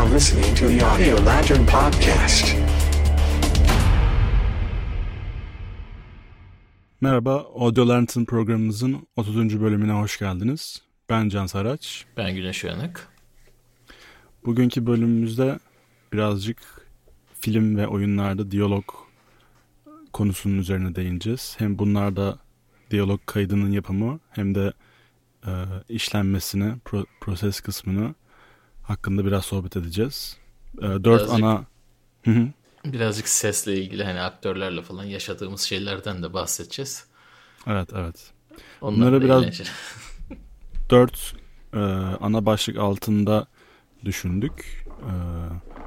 are listening to the Audio Lantern Podcast. Merhaba, Audio Lantern programımızın 30. bölümüne hoş geldiniz. Ben Can Saraç. Ben Güneş Uyanık. Bugünkü bölümümüzde birazcık film ve oyunlarda diyalog konusunun üzerine değineceğiz. Hem bunlarda diyalog kaydının yapımı hem de e, işlenmesini, pro, proses kısmını hakkında biraz sohbet edeceğiz. E, dört Birazcık- ana... Birazcık sesle ilgili hani aktörlerle falan yaşadığımız şeylerden de bahsedeceğiz. Evet, evet. Onlar Bunları biraz- eğlenceli. dört e, ana başlık altında düşündük. E,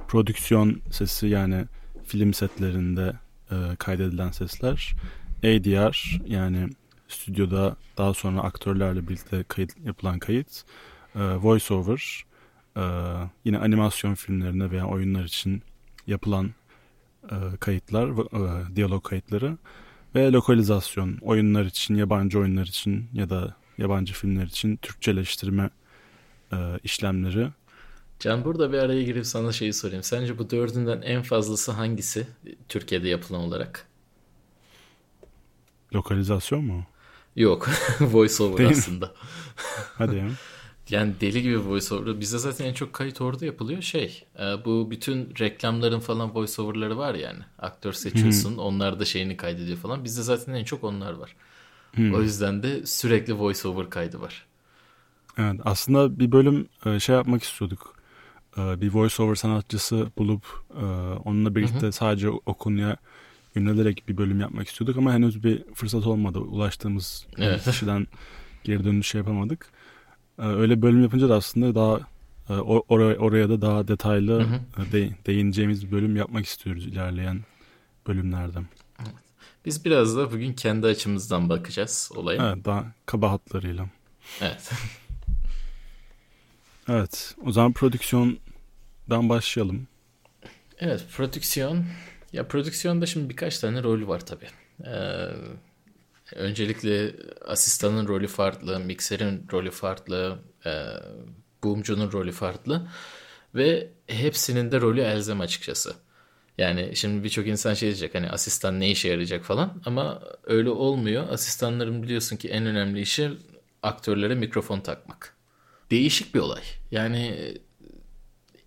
prodüksiyon sesi yani film setlerinde e, kaydedilen sesler. ADR yani stüdyoda daha sonra aktörlerle birlikte kayıt, yapılan kayıt. E, voiceover e, yine animasyon filmlerinde veya oyunlar için yapılan e, kayıtlar, e, diyalog kayıtları ve lokalizasyon oyunlar için, yabancı oyunlar için ya da yabancı filmler için Türkçeleştirme e, işlemleri. Can burada bir araya girip sana şeyi sorayım. Sence bu dördünden en fazlası hangisi Türkiye'de yapılan olarak? Lokalizasyon mu? Yok. voiceover Değil mi? aslında. Hadi ya. Yani deli gibi voiceover. Bizde zaten en çok kayıt orada yapılıyor. Şey, e, bu bütün reklamların falan voiceoverları var yani. Aktör seçiyorsun, onlar da şeyini kaydediyor falan. Bizde zaten en çok onlar var. O yüzden de sürekli voiceover kaydı var. Evet, aslında bir bölüm e, şey yapmak istiyorduk. E, Bir voiceover sanatçısı bulup onunla birlikte sadece o konuya yönelerek bir bölüm yapmak istiyorduk ama henüz bir fırsat olmadı. Ulaştığımız Evet. kişiden geri dönüş şey yapamadık. E, Öyle bölüm yapınca da aslında daha e, oraya, oraya da daha detaylı Hı e, de- değineceğimiz bir bölüm yapmak istiyoruz ilerleyen bölümlerden. Biz biraz da bugün kendi açımızdan bakacağız olaya. Evet, daha kaba hatlarıyla. Evet. Evet, o zaman prodüksiyondan başlayalım. Evet, prodüksiyon. Ya prodüksiyonda şimdi birkaç tane rolü var tabii. Ee, öncelikle asistanın rolü farklı, mikserin rolü farklı, e, boomcunun rolü farklı ve hepsinin de rolü elzem açıkçası. Yani şimdi birçok insan şey diyecek hani asistan ne işe yarayacak falan ama öyle olmuyor. Asistanların biliyorsun ki en önemli işi aktörlere mikrofon takmak. Değişik bir olay. Yani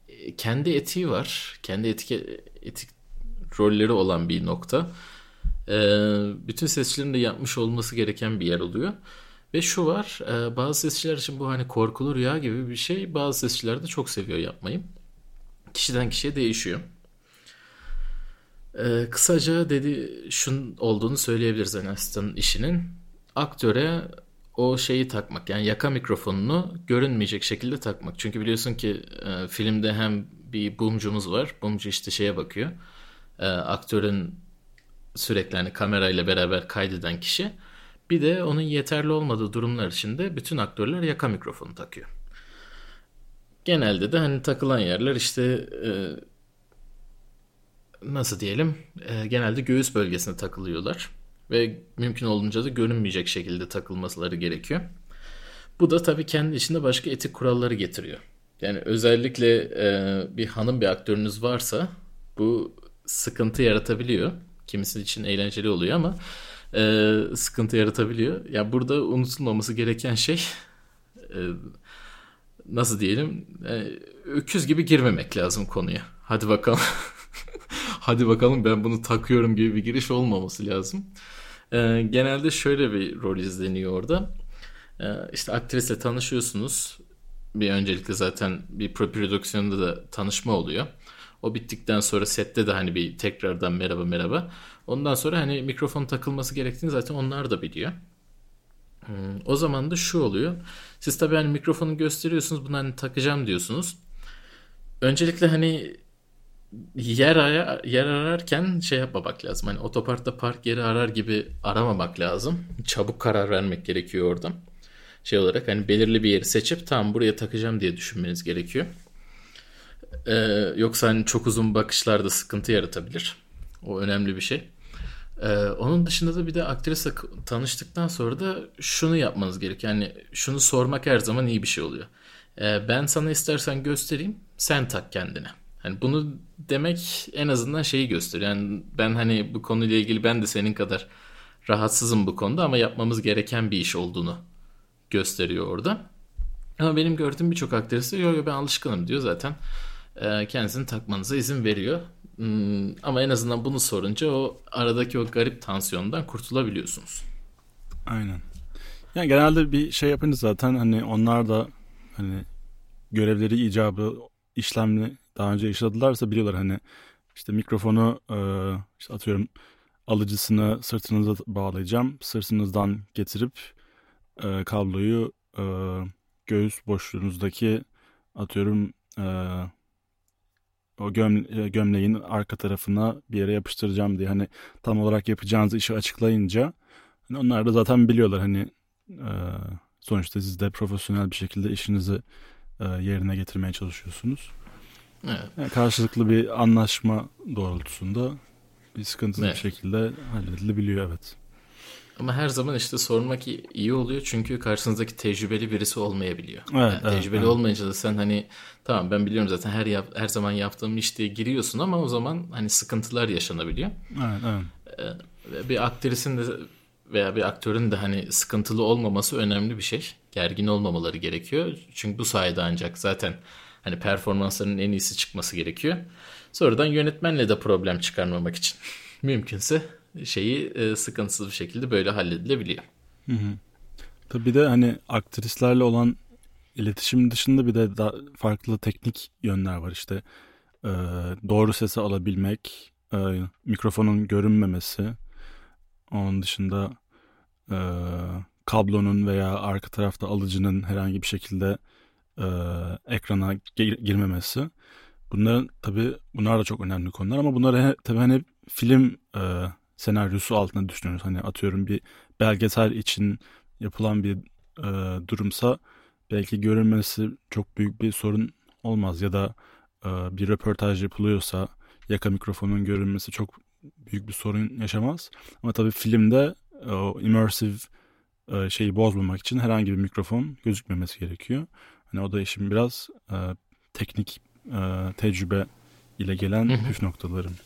e, kendi etiği var. Kendi etik, etik rolleri olan bir nokta. Ee, bütün sesçilerin de yapmış olması gereken bir yer oluyor. Ve şu var, e, bazı sesçiler için bu hani korkulu rüya gibi bir şey. Bazı sesçiler de çok seviyor yapmayı. Kişiden kişiye değişiyor. Ee, kısaca dedi şun olduğunu söyleyebiliriz asistanın işinin. Aktöre o şeyi takmak yani yaka mikrofonunu görünmeyecek şekilde takmak. Çünkü biliyorsun ki e, filmde hem bir boomcumuz var. Boomcu işte şeye bakıyor. E, aktörün sürekli hani kamerayla beraber kaydeden kişi. Bir de onun yeterli olmadığı durumlar içinde bütün aktörler yaka mikrofonu takıyor. Genelde de hani takılan yerler işte e, nasıl diyelim e, genelde göğüs bölgesine takılıyorlar ve mümkün olduğunca da görünmeyecek şekilde takılmaları gerekiyor. Bu da tabii kendi içinde başka etik kuralları getiriyor. Yani özellikle e, bir hanım bir aktörünüz varsa bu sıkıntı yaratabiliyor. Kimisi için eğlenceli oluyor ama e, sıkıntı yaratabiliyor. Ya burada unutulmaması gereken şey e, nasıl diyelim e, öküz gibi girmemek lazım konuya. Hadi bakalım. Hadi bakalım ben bunu takıyorum gibi bir giriş olmaması lazım. E, genelde şöyle bir rol izleniyor orada. E, işte aktrisle tanışıyorsunuz. Bir öncelikle zaten bir prodüksiyonda da tanışma oluyor. O bittikten sonra sette de hani bir tekrardan merhaba merhaba. Ondan sonra hani mikrofon takılması gerektiğini zaten onlar da biliyor. Hmm, O zaman da şu oluyor. Siz tabii hani mikrofonu gösteriyorsunuz. Bunu hani takacağım diyorsunuz. Öncelikle hani yer, ara, yer ararken şey yapmamak lazım. Hani otoparkta park yeri arar gibi aramamak lazım. Çabuk karar vermek gerekiyor orada. Şey olarak hani belirli bir yeri seçip tam buraya takacağım diye düşünmeniz gerekiyor. Ee, yoksa hani çok uzun bakışlarda sıkıntı yaratabilir. O önemli bir şey. Ee, onun dışında da bir de aktrisle tanıştıktan sonra da şunu yapmanız gerekiyor. Yani şunu sormak her zaman iyi bir şey oluyor. E, ben sana istersen göstereyim sen tak kendine. Hani bunu demek en azından şeyi gösteriyor. Yani ben hani bu konuyla ilgili ben de senin kadar rahatsızım bu konuda ama yapmamız gereken bir iş olduğunu gösteriyor orada. Ama benim gördüğüm birçok aktris de yo yo ben alışkınım diyor zaten. E, kendisini takmanıza izin veriyor. Hmm, ama en azından bunu sorunca o aradaki o garip tansiyondan kurtulabiliyorsunuz. Aynen. Yani genelde bir şey yapınca zaten hani onlar da hani görevleri icabı işlemli daha önce işledilerse biliyorlar hani işte mikrofonu e, işte atıyorum alıcısını sırtınıza bağlayacağım. Sırtınızdan getirip e, kabloyu göğüs boşluğunuzdaki atıyorum o göm, e, gömleğin arka tarafına bir yere yapıştıracağım diye hani tam olarak yapacağınız işi açıklayınca hani onlar da zaten biliyorlar hani e, sonuçta siz de profesyonel bir şekilde işinizi e, yerine getirmeye çalışıyorsunuz. Evet. Yani karşılıklı bir anlaşma doğrultusunda bir sıkıntısız evet. bir şekilde halledilebiliyor evet. Ama her zaman işte sormak iyi oluyor çünkü karşınızdaki tecrübeli birisi olmayabiliyor. Evet, yani evet, tecrübeli evet. olmayınca da sen hani tamam ben biliyorum zaten her yap, her zaman yaptığım iş diye giriyorsun ama o zaman hani sıkıntılar yaşanabiliyor. Evet, evet. Ee, bir aktrisin de veya bir aktörün de hani sıkıntılı olmaması önemli bir şey. Gergin olmamaları gerekiyor. Çünkü bu sayede ancak zaten hani performanslarının en iyisi çıkması gerekiyor. Sonradan yönetmenle de problem çıkarmamak için mümkünse şeyi e, sıkıntısız bir şekilde böyle halledilebiliyor. Hı hı. Tabii de hani aktrislerle olan iletişim dışında bir de daha farklı teknik yönler var işte e, doğru sesi alabilmek, e, mikrofonun görünmemesi, onun dışında e, kablonun veya arka tarafta alıcının herhangi bir şekilde e, ekrana gir- girmemesi. Bunların tabii bunlar da çok önemli konular ama bunları tabii hani film e, senaryosu altında düşünüyoruz. Hani atıyorum bir belgesel için yapılan bir e, durumsa belki görünmesi çok büyük bir sorun olmaz ya da e, bir röportaj yapılıyorsa yaka mikrofonun görünmesi çok büyük bir sorun yaşamaz. Ama tabii filmde e, o immersive e, şeyi bozmamak için herhangi bir mikrofon gözükmemesi gerekiyor. Hani o da işin biraz e, teknik e, tecrübe ile gelen püf noktalarım.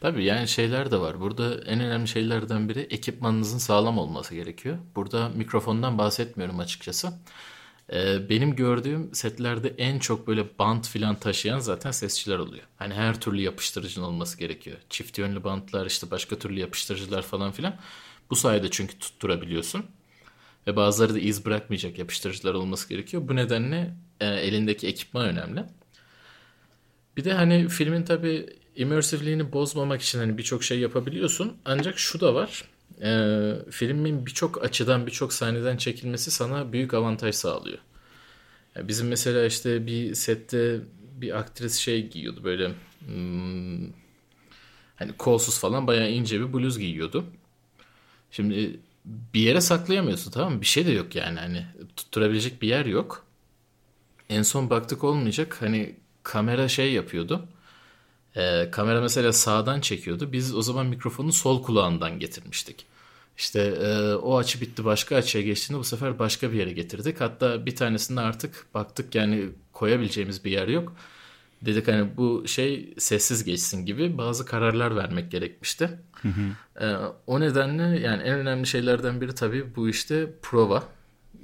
Tabii yani şeyler de var. Burada en önemli şeylerden biri ekipmanınızın sağlam olması gerekiyor. Burada mikrofondan bahsetmiyorum açıkçası. Ee, benim gördüğüm setlerde en çok böyle bant filan taşıyan zaten sesçiler oluyor. Hani her türlü yapıştırıcının olması gerekiyor. Çift yönlü bantlar işte başka türlü yapıştırıcılar falan filan. Bu sayede çünkü tutturabiliyorsun. Ve bazıları da iz bırakmayacak yapıştırıcılar olması gerekiyor. Bu nedenle e, elindeki ekipman önemli. Bir de hani filmin tabii immersiveliğini bozmamak için hani birçok şey yapabiliyorsun. Ancak şu da var. E, filmin birçok açıdan birçok sahneden çekilmesi sana büyük avantaj sağlıyor. Yani bizim mesela işte bir sette bir aktris şey giyiyordu böyle hmm, hani kolsuz falan bayağı ince bir bluz giyiyordu. Şimdi bir yere saklayamıyorsun tamam mı? Bir şey de yok yani hani tutturabilecek bir yer yok. En son baktık olmayacak hani kamera şey yapıyordu. Ee, kamera mesela sağdan çekiyordu. Biz o zaman mikrofonu sol kulağından getirmiştik. İşte e, o açı bitti başka açıya geçtiğinde bu sefer başka bir yere getirdik. Hatta bir tanesinde artık baktık yani koyabileceğimiz bir yer yok. Dedik hani bu şey sessiz geçsin gibi bazı kararlar vermek gerekmişti. Hı hı. E, o nedenle yani en önemli şeylerden biri tabii bu işte prova.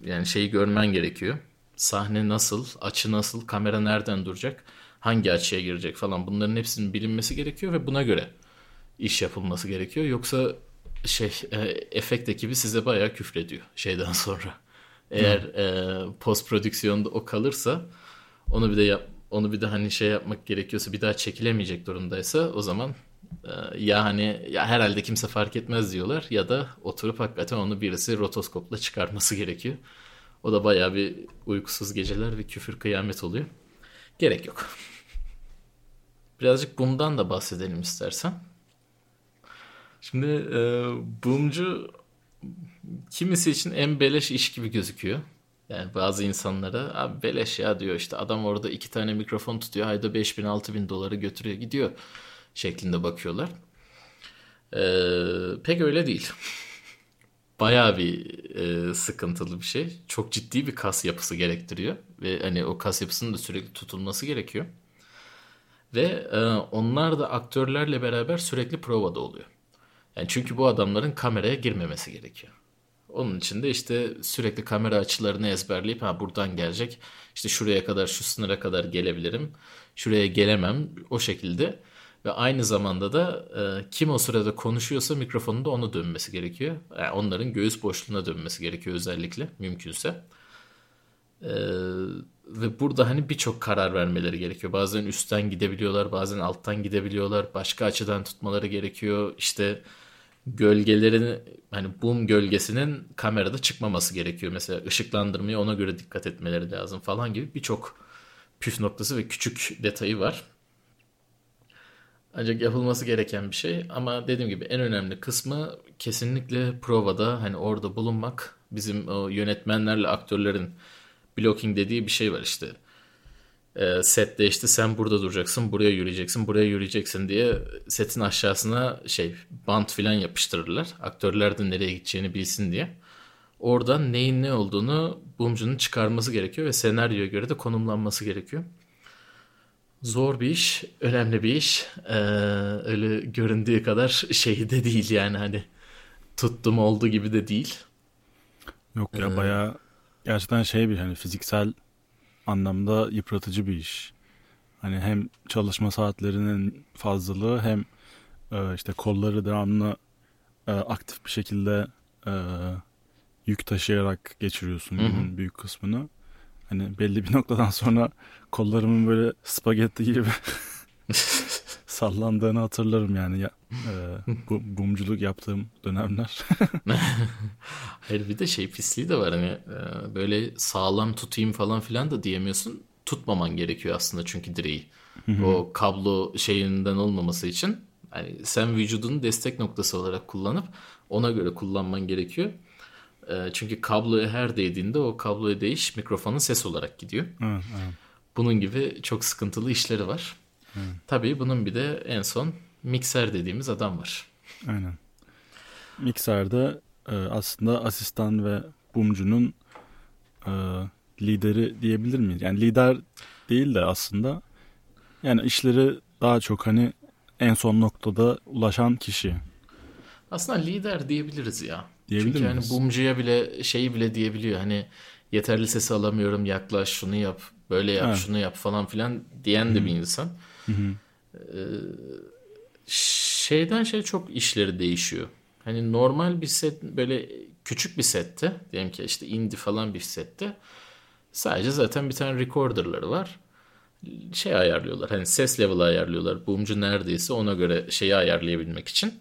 Yani şeyi görmen gerekiyor. Sahne nasıl, açı nasıl, kamera nereden duracak hangi açıya girecek falan bunların hepsinin bilinmesi gerekiyor ve buna göre iş yapılması gerekiyor. Yoksa şey e, efekt ekibi size bayağı küfrediyor şeyden sonra. Eğer e, post prodüksiyonda o kalırsa onu bir de yap, onu bir de hani şey yapmak gerekiyorsa bir daha çekilemeyecek durumdaysa o zaman e, ya hani ya herhalde kimse fark etmez diyorlar ya da oturup hakikaten onu birisi rotoskopla çıkarması gerekiyor. O da bayağı bir uykusuz geceler ve küfür kıyamet oluyor. Gerek yok. Birazcık bundan da bahsedelim istersen. Şimdi e, Boomcu kimisi için en beleş iş gibi gözüküyor. Yani bazı insanlara abi beleş ya diyor işte adam orada iki tane mikrofon tutuyor ayda 5000 6000 doları götürüyor gidiyor şeklinde bakıyorlar. Ee, pek öyle değil. bayağı bir e, sıkıntılı bir şey. Çok ciddi bir kas yapısı gerektiriyor ve hani o kas yapısının da sürekli tutulması gerekiyor. Ve e, onlar da aktörlerle beraber sürekli provada oluyor. Yani çünkü bu adamların kameraya girmemesi gerekiyor. Onun için de işte sürekli kamera açılarını ezberleyip ha buradan gelecek. İşte şuraya kadar şu sınıra kadar gelebilirim. Şuraya gelemem o şekilde. Ve aynı zamanda da e, kim o sırada konuşuyorsa mikrofonunda onu dönmesi gerekiyor. Yani onların göğüs boşluğuna dönmesi gerekiyor özellikle mümkünse. E, ve burada hani birçok karar vermeleri gerekiyor. Bazen üstten gidebiliyorlar, bazen alttan gidebiliyorlar. Başka açıdan tutmaları gerekiyor. İşte gölgelerin hani boom gölgesinin kamerada çıkmaması gerekiyor. Mesela ışıklandırmaya ona göre dikkat etmeleri lazım falan gibi birçok püf noktası ve küçük detayı var. Ancak yapılması gereken bir şey ama dediğim gibi en önemli kısmı kesinlikle provada hani orada bulunmak. Bizim o yönetmenlerle aktörlerin blocking dediği bir şey var işte. E, sette işte sen burada duracaksın, buraya yürüyeceksin, buraya yürüyeceksin diye setin aşağısına şey bant filan yapıştırırlar. Aktörler de nereye gideceğini bilsin diye. Oradan neyin ne olduğunu bumcunun çıkarması gerekiyor ve senaryoya göre de konumlanması gerekiyor. Zor bir iş, önemli bir iş. Ee, öyle göründüğü kadar şey de değil yani hani tuttum oldu gibi de değil. Yok ya ee, bayağı gerçekten şey bir hani fiziksel anlamda yıpratıcı bir iş. Hani hem çalışma saatlerinin fazlalığı hem e, işte kolları devamlı e, aktif bir şekilde e, yük taşıyarak geçiriyorsun günün büyük kısmını. Hani belli bir noktadan sonra kollarımın böyle spagetti gibi sallandığını hatırlarım yani ya, e, bu bumculuk yaptığım dönemler. Hayır bir de şey pisliği de var hani e, böyle sağlam tutayım falan filan da diyemiyorsun. Tutmaman gerekiyor aslında çünkü direği. o kablo şeyinden olmaması için yani sen vücudunu destek noktası olarak kullanıp ona göre kullanman gerekiyor. E, çünkü kabloya her değdiğinde o kabloya değiş mikrofonun ses olarak gidiyor. Evet, evet. Bunun gibi çok sıkıntılı işleri var. Evet. Tabii bunun bir de en son mikser dediğimiz adam var. Aynen. Mikserde e, aslında asistan ve bumcunun e, lideri diyebilir miyiz? Yani lider değil de aslında yani işleri daha çok hani en son noktada ulaşan kişi. Aslında lider diyebiliriz ya. Diyebilir Çünkü miyiz? hani bumcuya bile şeyi bile diyebiliyor. Hani yeterli sesi alamıyorum yaklaş şunu yap böyle yap evet. şunu yap falan filan diyen de bir insan. Ee, şeyden şey çok işleri değişiyor. Hani normal bir set böyle küçük bir sette diyelim ki işte indie falan bir sette sadece zaten bir tane recorderları var. Şey ayarlıyorlar. Hani ses level ayarlıyorlar. Boomcu neredeyse ona göre şeyi ayarlayabilmek için.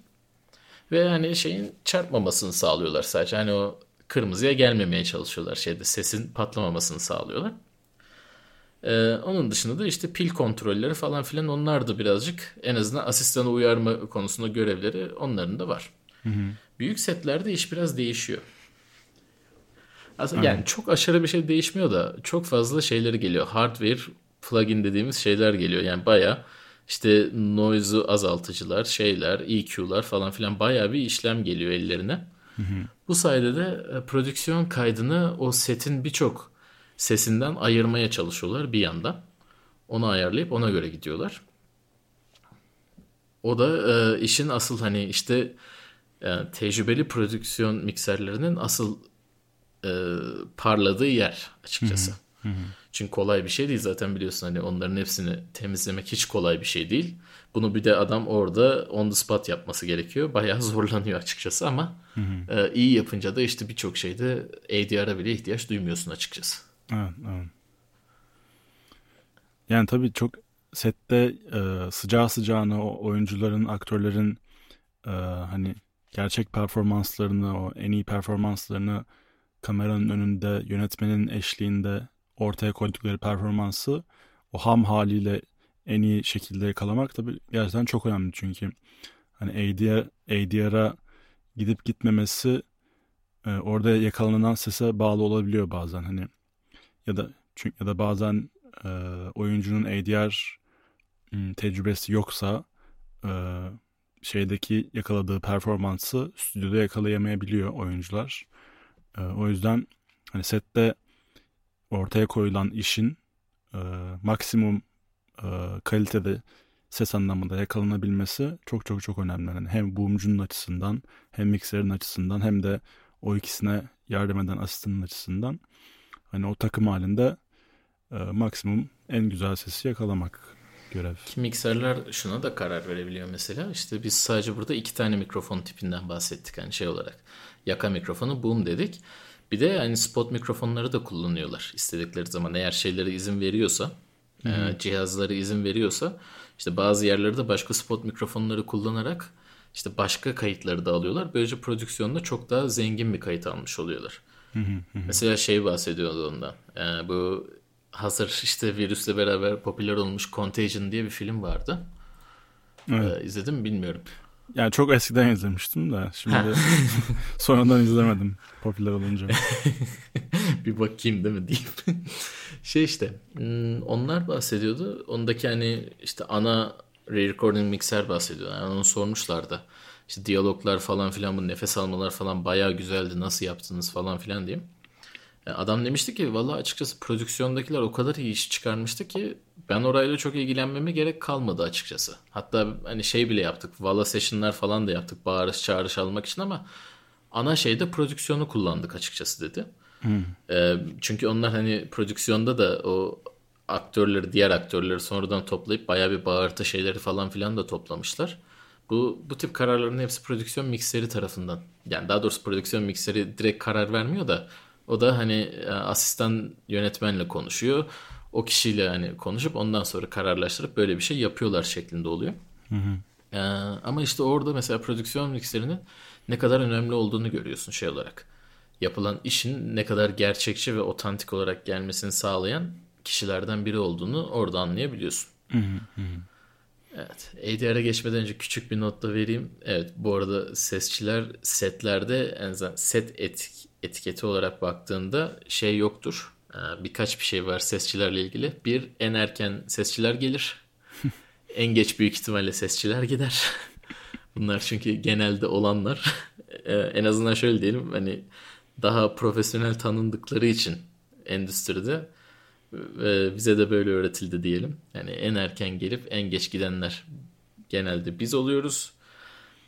Ve hani şeyin çarpmamasını sağlıyorlar sadece. Hani o kırmızıya gelmemeye çalışıyorlar şeyde sesin patlamamasını sağlıyorlar. Ee, onun dışında da işte pil kontrolleri falan filan onlar da birazcık en azından asistanı uyarma konusunda görevleri onların da var. Hı hı. Büyük setlerde iş biraz değişiyor. Aslında yani çok aşırı bir şey değişmiyor da çok fazla şeyleri geliyor. Hardware plugin dediğimiz şeyler geliyor. Yani baya işte noise'u azaltıcılar, şeyler, EQ'lar falan filan baya bir işlem geliyor ellerine. Hı hı. Bu sayede de e, prodüksiyon kaydını o setin birçok sesinden ayırmaya çalışıyorlar bir yandan. Onu ayarlayıp ona göre gidiyorlar. O da e, işin asıl hani işte e, tecrübeli prodüksiyon mikserlerinin asıl e, parladığı yer açıkçası. Hı hı. Çünkü kolay bir şey değil zaten biliyorsun hani onların hepsini temizlemek hiç kolay bir şey değil. Bunu bir de adam orada on the spot yapması gerekiyor. Bayağı zorlanıyor açıkçası ama hı hı. E, iyi yapınca da işte birçok şeyde ADR'a bile ihtiyaç duymuyorsun açıkçası. Evet, evet. Yani tabii çok sette e, sıcağı sıcağına o oyuncuların, aktörlerin e, hani gerçek performanslarını, o en iyi performanslarını kameranın önünde, yönetmenin eşliğinde ortaya koydukları performansı o ham haliyle en iyi şekilde yakalamak tabii gerçekten çok önemli çünkü hani ADR, ADR'a gidip gitmemesi e, orada yakalanan sese bağlı olabiliyor bazen hani ya da çünkü ya da bazen e, oyuncunun ADR tecrübesi yoksa e, şeydeki yakaladığı performansı stüdyoda yakalayamayabiliyor oyuncular. E, o yüzden hani sette ortaya koyulan işin e, maksimum e, kalitede ses anlamında yakalanabilmesi çok çok çok önemli. Yani hem boomcunun açısından hem mikserin açısından hem de o ikisine yardım eden asistanın açısından hani o takım halinde e, maksimum en güzel sesi yakalamak görev. Ki mikserler şuna da karar verebiliyor mesela. İşte biz sadece burada iki tane mikrofon tipinden bahsettik hani şey olarak. Yaka mikrofonu boom dedik. Bir de hani spot mikrofonları da kullanıyorlar istedikleri zaman. Eğer şeyleri izin veriyorsa, e, cihazları izin veriyorsa işte bazı yerlerde başka spot mikrofonları kullanarak işte başka kayıtları da alıyorlar. Böylece prodüksiyonda çok daha zengin bir kayıt almış oluyorlar. Mesela şey bahsediyordu ondan. E, bu hazır işte virüsle beraber popüler olmuş Contagion diye bir film vardı. Evet. Ee, izledim mi bilmiyorum. Yani çok eskiden izlemiştim de şimdi sonradan izlemedim popüler olunca. bir bakayım değil mi deyip. şey işte hmm, onlar bahsediyordu. Ondaki hani işte ana re-recording mikser bahsediyor. Yani onu sormuşlardı. İşte diyaloglar falan filan bu nefes almalar falan bayağı güzeldi. Nasıl yaptınız falan filan diye. Yani adam demişti ki valla açıkçası prodüksiyondakiler o kadar iyi iş çıkarmıştı ki ben orayla çok ilgilenmeme gerek kalmadı açıkçası. Hatta hani şey bile yaptık. Valla session'lar falan da yaptık. Bağırış çağırış almak için ama ana şeyde prodüksiyonu kullandık açıkçası dedi. Ee, çünkü onlar hani prodüksiyonda da o aktörleri, diğer aktörleri sonradan toplayıp bayağı bir bağırtı şeyleri falan filan da toplamışlar. Bu, bu tip kararların hepsi prodüksiyon mikseri tarafından. Yani daha doğrusu prodüksiyon mikseri direkt karar vermiyor da o da hani e, asistan yönetmenle konuşuyor. O kişiyle hani konuşup ondan sonra kararlaştırıp böyle bir şey yapıyorlar şeklinde oluyor. Ee, ama işte orada mesela prodüksiyon mikserinin ne kadar önemli olduğunu görüyorsun şey olarak. Yapılan işin ne kadar gerçekçi ve otantik olarak gelmesini sağlayan kişilerden biri olduğunu orada anlayabiliyorsun. Evet. ADR'e geçmeden önce küçük bir not da vereyim. Evet bu arada sesçiler setlerde en azından set etik, etiketi olarak baktığında şey yoktur. Ee, birkaç bir şey var sesçilerle ilgili. Bir en erken sesçiler gelir. en geç büyük ihtimalle sesçiler gider. Bunlar çünkü genelde olanlar. Ee, en azından şöyle diyelim hani daha profesyonel tanındıkları için endüstride e, bize de böyle öğretildi diyelim. Yani en erken gelip en geç gidenler genelde biz oluyoruz.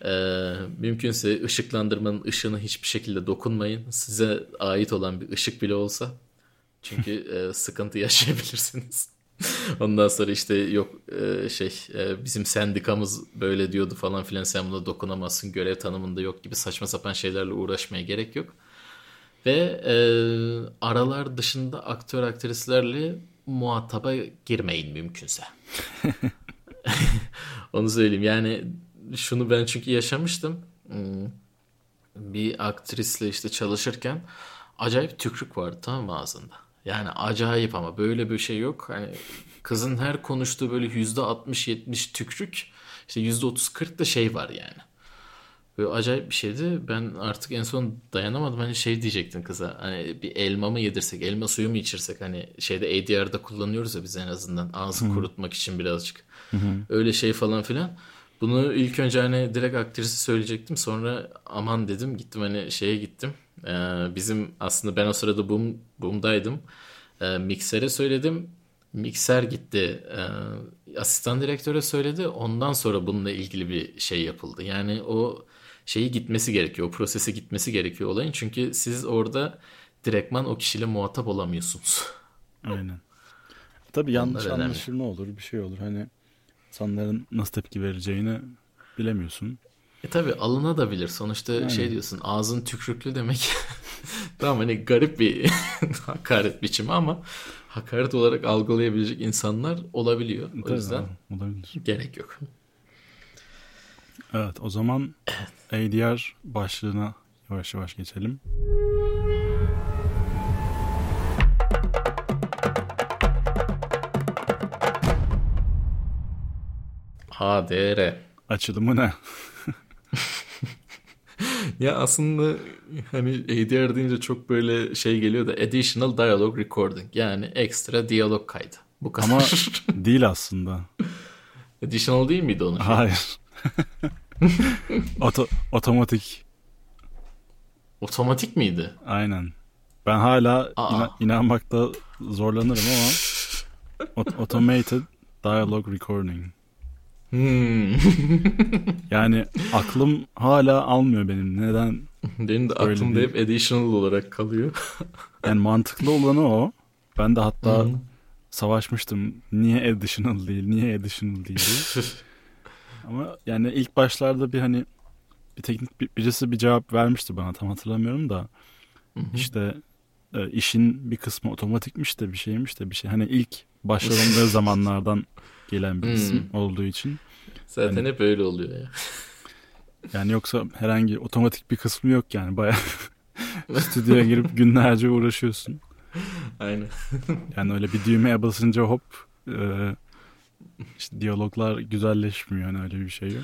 Ee, mümkünse ışıklandırmanın ışığına hiçbir şekilde dokunmayın. Size ait olan bir ışık bile olsa. Çünkü e, sıkıntı yaşayabilirsiniz. Ondan sonra işte yok e, şey e, bizim sendikamız böyle diyordu falan filan sen buna dokunamazsın görev tanımında yok gibi saçma sapan şeylerle uğraşmaya gerek yok. Ve e, aralar dışında aktör aktrislerle muhataba girmeyin mümkünse. Onu söyleyeyim yani şunu ben çünkü yaşamıştım. Hmm, Bir aktrisle işte çalışırken acayip tükrük vardı tamam mı ağzında. Yani acayip ama böyle bir şey yok. Hani kızın her konuştuğu böyle yüzde 60-70 tükrük işte yüzde 30-40 da şey var yani. Böyle acayip bir şeydi. Ben artık en son dayanamadım. Hani şey diyecektim kıza. Hani bir elma mı yedirsek, elma suyu mu içirsek? Hani şeyde ADR'da kullanıyoruz ya biz en azından. Ağzı kurutmak için birazcık. Öyle şey falan filan. Bunu ilk önce hani direkt aktrisi söyleyecektim. Sonra aman dedim gittim hani şeye gittim. Ee, bizim aslında ben o sırada boom, boom'daydım. Ee, miksere söyledim. Mikser gitti. Ee, asistan direktöre söyledi. Ondan sonra bununla ilgili bir şey yapıldı. Yani o şeyi gitmesi gerekiyor. O prosesi gitmesi gerekiyor olayın. Çünkü siz orada direktman o kişiyle muhatap olamıyorsunuz. Aynen. Tabii yanlış önemli. anlaşılma olur, bir şey olur. Hani insanların nasıl tepki vereceğini bilemiyorsun. E tabi alınabilir. Sonuçta Aynen. şey diyorsun ağzın tükrüklü demek. tamam hani garip bir hakaret biçimi ama hakaret olarak algılayabilecek insanlar olabiliyor. O Tabii, yüzden abi, olabilir. gerek yok. Evet, o zaman ADR başlığına yavaş yavaş geçelim. ADR. Açılımı ne? Ya aslında hani ADR deyince çok böyle şey geliyor da Additional Dialogue Recording. Yani ekstra diyalog kaydı. Bu kadar. Ama değil aslında. Additional değil miydi onun? şey? Hayır. Oto, otomatik. Otomatik miydi? Aynen. Ben hala Aa. ina- inanmakta zorlanırım ama ot- automated dialogue recording. Hmm. Yani aklım hala almıyor benim. Neden? Benim de Öyle aklımda değil. hep additional olarak kalıyor. Yani mantıklı olanı o. Ben de hatta Hı. savaşmıştım. Niye additional değil? Niye additional değil? diye. Ama yani ilk başlarda bir hani bir teknik bir- birisi bir cevap vermişti bana tam hatırlamıyorum da işte e, işin bir kısmı otomatikmiş de bir şeymiş de bir şey. Hani ilk başlandığı zamanlardan gelen bir isim olduğu için. Zaten Hani- hep öyle oluyor ya. Yani yoksa herhangi otomatik bir kısmı yok yani. Bayağı stüdyoya girip günlerce uğraşıyorsun. Aynen. Yani öyle bir düğmeye basınca hop e, işte diyaloglar güzelleşmiyor. Yani öyle bir şey yok.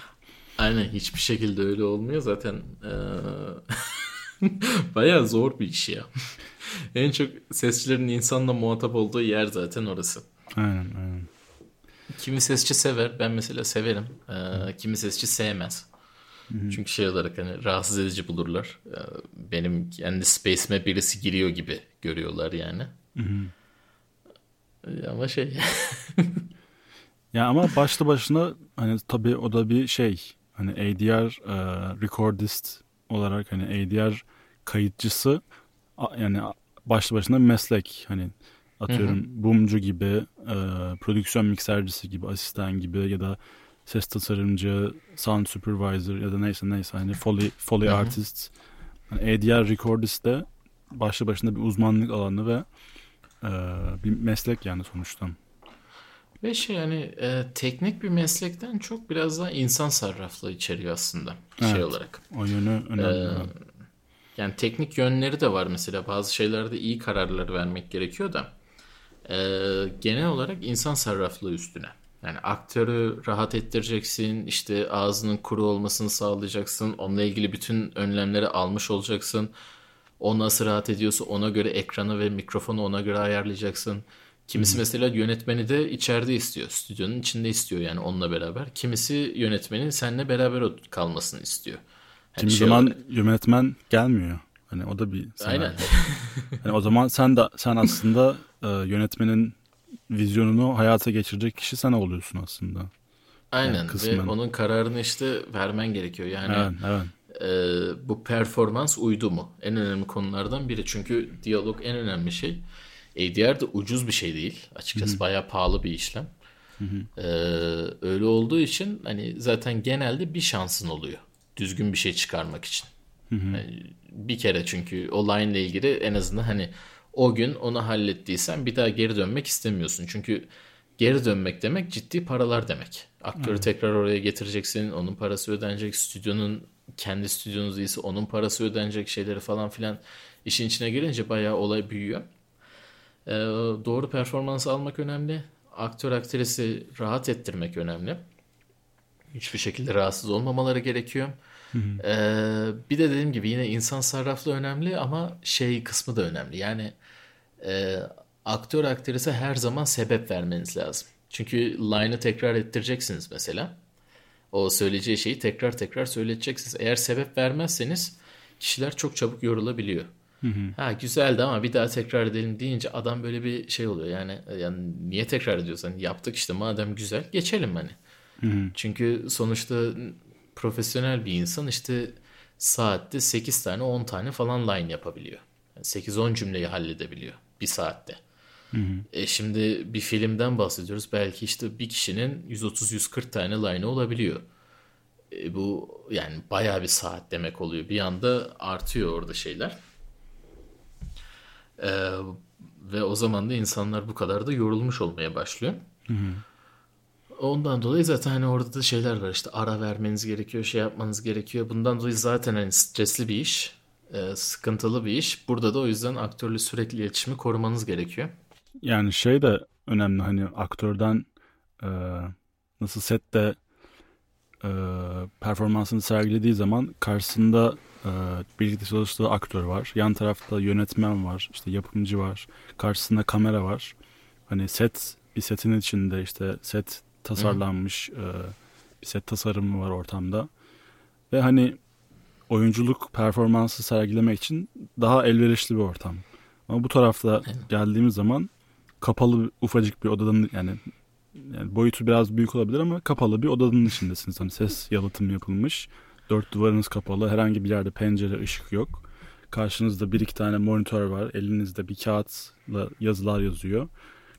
Aynen hiçbir şekilde öyle olmuyor zaten. eee, Bayağı zor bir iş ya. en çok sesçilerin insanla muhatap olduğu yer zaten orası. Aynen aynen. Kimi sesçi sever. Ben mesela severim. Eee, kimi sesçi sevmez. Çünkü şey olarak hani rahatsız edici bulurlar. Benim kendi space'ime birisi giriyor gibi görüyorlar yani. Eee, Ama şey Ya ama başlı başına hani tabii o da bir şey. Hani ADR e, recordist olarak hani ADR kayıtçısı yani başlı başına meslek. Hani atıyorum boomcu gibi, e, prodüksiyon miksercisi gibi, asistan gibi ya da ses tasarımcı, sound supervisor ya da neyse neyse hani foley, foley Hı hı. artist. Hani ADR recordist de başlı başına bir uzmanlık alanı ve e, bir meslek yani sonuçta. Ve şey yani e, teknik bir meslekten çok biraz daha insan sarraflığı içeriyor aslında şey Evet. olarak. O yönü önemli. Ee, yani teknik yönleri de var mesela bazı şeylerde iyi kararlar vermek gerekiyor da e, genel olarak insan sarraflığı üstüne. Yani aktörü rahat ettireceksin, işte ağzının kuru olmasını sağlayacaksın, onunla ilgili bütün önlemleri almış olacaksın. O nasıl rahat ediyorsa ona göre ekranı ve mikrofonu ona göre ayarlayacaksın. Kimisi mesela yönetmeni de içeride istiyor. Stüdyonun içinde istiyor yani onunla beraber. Kimisi yönetmenin seninle beraber kalmasını istiyor. Hani Kimi şey zaman olarak- yönetmen gelmiyor. Hani o da bir senaryo. Aynen. Hani o zaman sen de sen aslında e, yönetmenin vizyonunu hayata geçirecek kişi sen oluyorsun aslında. Aynen ve kısmen. onun kararını işte vermen gerekiyor. Yani Evet, evet. e, bu performans uydu mu? En önemli konulardan biri. Çünkü diyalog en önemli şey. ADR de ucuz bir şey değil. Açıkçası bayağı pahalı bir işlem. E, öyle olduğu için hani zaten genelde bir şansın oluyor. Düzgün bir şey çıkarmak için. Yani bir kere çünkü o line ile ilgili en azından hani o gün onu hallettiysen bir daha geri dönmek istemiyorsun. Çünkü geri dönmek demek ciddi paralar demek. Aktörü tekrar oraya getireceksin. Onun parası ödenecek. Stüdyonun kendi stüdyonuz değilse onun parası ödenecek şeyleri falan filan işin içine girince bayağı olay büyüyor. Ee, doğru performans almak önemli. Aktör aktrisi rahat ettirmek önemli. Hiçbir şekilde rahatsız olmamaları gerekiyor. Ee, bir de dediğim gibi yine insan sarraflı önemli ama şey kısmı da önemli. Yani e, aktör aktrise her zaman sebep vermeniz lazım. Çünkü line'ı tekrar ettireceksiniz mesela. O söyleyeceği şeyi tekrar tekrar söyleteceksiniz. Eğer sebep vermezseniz kişiler çok çabuk yorulabiliyor. Ha güzeldi ama bir daha tekrar edelim deyince adam böyle bir şey oluyor. Yani yani niye tekrar ediyorsan yaptık işte madem güzel geçelim hani. Çünkü sonuçta profesyonel bir insan işte saatte 8 tane 10 tane falan line yapabiliyor. Yani 8-10 cümleyi halledebiliyor bir saatte. E şimdi bir filmden bahsediyoruz. Belki işte bir kişinin 130-140 tane line olabiliyor. E bu yani bayağı bir saat demek oluyor. Bir anda artıyor orada şeyler. E, ve o zaman da insanlar bu kadar da yorulmuş olmaya başlıyor. Ondan dolayı zaten hani orada da şeyler var işte ara vermeniz gerekiyor, şey yapmanız gerekiyor. Bundan dolayı zaten hani stresli bir iş, e, sıkıntılı bir iş. Burada da o yüzden aktörle sürekli iletişimi korumanız gerekiyor. Yani şey de önemli hani aktörden e, nasıl sette e, performansını sergilediği zaman karşısında e, birlikte çalıştığı aktör var. Yan tarafta yönetmen var, işte yapımcı var, karşısında kamera var. Hani set bir setin içinde işte set tasarlanmış e, bir set tasarımı var ortamda. ve hani oyunculuk performansı sergilemek için daha elverişli bir ortam. Ama bu tarafta geldiğimiz zaman kapalı ufacık bir odanın yani, yani boyutu biraz büyük olabilir ama kapalı bir odanın içindesiniz. Hani ses yalıtım yapılmış. Dört duvarınız kapalı. Herhangi bir yerde pencere, ışık yok. Karşınızda bir iki tane monitör var. Elinizde bir kağıtla yazılar yazıyor.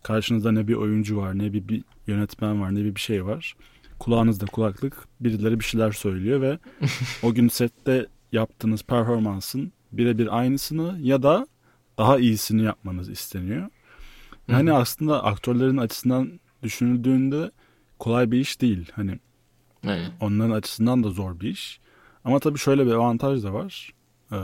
Karşınızda ne bir oyuncu var, ne bir, bir yönetmen var, ne bir bir şey var. Kulağınızda kulaklık, birileri bir şeyler söylüyor ve o gün sette yaptığınız performansın birebir aynısını ya da daha iyisini yapmanız isteniyor. Yani aslında aktörlerin açısından düşünüldüğünde kolay bir iş değil. Hani Aynen. onların açısından da zor bir iş. Ama tabii şöyle bir avantaj da var. Ee,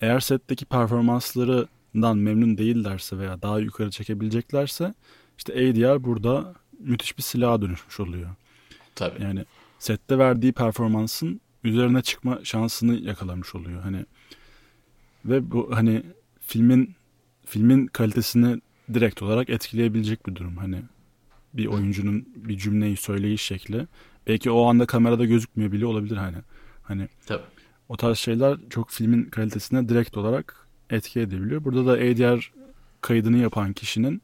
eğer setteki performanslarından memnun değillerse veya daha yukarı çekebileceklerse işte ADR burada müthiş bir silaha dönüşmüş oluyor. Tabii. Yani sette verdiği performansın üzerine çıkma şansını yakalamış oluyor. Hani ve bu hani filmin filmin kalitesini direkt olarak etkileyebilecek bir durum. Hani bir oyuncunun bir cümleyi söyleyiş şekli belki o anda kamerada gözükmüyor bile olabilir hani. Hani Tabii. o tarz şeyler çok filmin kalitesine direkt olarak etki edebiliyor. Burada da ADR kaydını yapan kişinin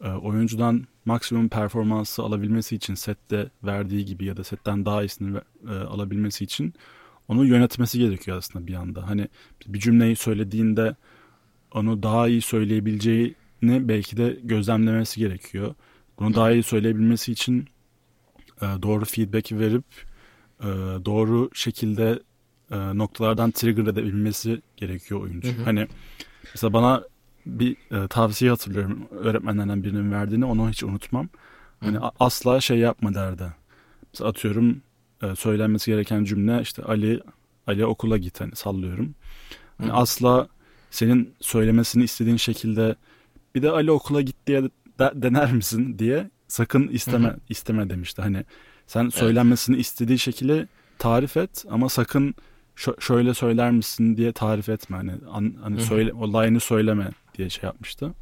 e, oyuncudan maksimum performansı alabilmesi için sette verdiği gibi ya da setten daha iyisini e, alabilmesi için onu yönetmesi gerekiyor aslında bir anda. Hani bir cümleyi söylediğinde onu daha iyi söyleyebileceğini belki de gözlemlemesi gerekiyor. Bunu daha iyi söyleyebilmesi için doğru feedback'i verip e, doğru şekilde e, noktalardan trigger edebilmesi gerekiyor oyuncu. Hı hı. Hani mesela bana bir e, tavsiye hatırlıyorum öğretmenlerden birinin verdiğini onu hiç unutmam. Hani a- asla şey yapma derdi. Mesela atıyorum e, söylenmesi gereken cümle işte Ali Ali okula git hani sallıyorum. Hani Hı. asla senin söylemesini istediğin şekilde bir de Ali okula git diye de- dener misin diye sakın isteme Hı hı. isteme demişti. Hani sen söylenmesini istediği şekilde tarif et ama sakın şö- şöyle söyler misin diye tarif etme. Hani, an- hani Hı hı. söyle o line'ı söyleme diye şey yapmıştı.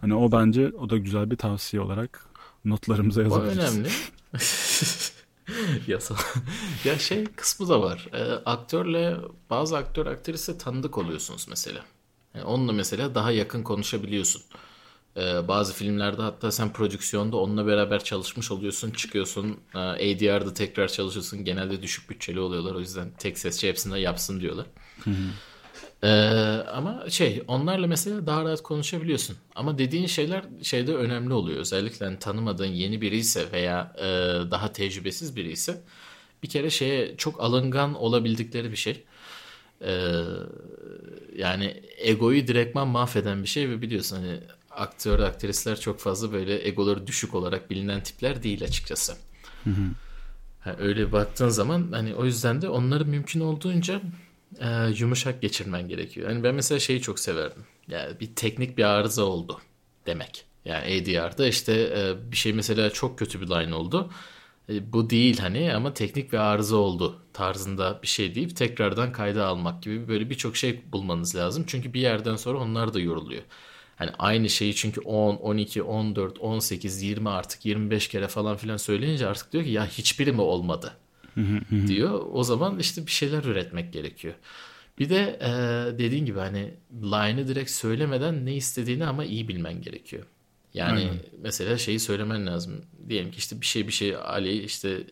Hani o bence o da güzel bir tavsiye olarak notlarımıza O yazabiliriz. önemli. Yasa. ya şey kısmı da var. Ee, aktörle bazı aktör aktrise tanıdık oluyorsunuz mesela. Yani onunla mesela daha yakın konuşabiliyorsun. Ee, bazı filmlerde hatta sen prodüksiyonda onunla beraber çalışmış oluyorsun, çıkıyorsun. Ee, ADR'da tekrar çalışıyorsun. Genelde düşük bütçeli oluyorlar. O yüzden tek sesçi hepsinde yapsın diyorlar. Ee, ama şey onlarla mesela daha rahat konuşabiliyorsun. Ama dediğin şeyler şeyde önemli oluyor. Özellikle hani tanımadığın yeni biri ise veya e, daha tecrübesiz biri ise bir kere şeye çok alıngan olabildikleri bir şey. Ee, yani egoyu direktman mahveden bir şey ve biliyorsun hani aktör aktrisler çok fazla böyle egoları düşük olarak bilinen tipler değil açıkçası. Ha, öyle baktığın zaman hani o yüzden de onları mümkün olduğunca e, yumuşak geçirmen gerekiyor. Hani ben mesela şeyi çok severdim. Yani bir teknik bir arıza oldu demek. Yani ADR'da işte e, bir şey mesela çok kötü bir line oldu. E, bu değil hani ama teknik bir arıza oldu tarzında bir şey deyip tekrardan kayda almak gibi böyle birçok şey bulmanız lazım. Çünkü bir yerden sonra onlar da yoruluyor. Hani aynı şeyi çünkü 10, 12, 14, 18, 20 artık 25 kere falan filan söyleyince artık diyor ki ya hiçbiri mi olmadı diyor. O zaman işte bir şeyler üretmek gerekiyor. Bir de e, dediğin gibi hani line'ı direkt söylemeden ne istediğini ama iyi bilmen gerekiyor. Yani Aynen. mesela şeyi söylemen lazım. Diyelim ki işte bir şey bir şey Ali işte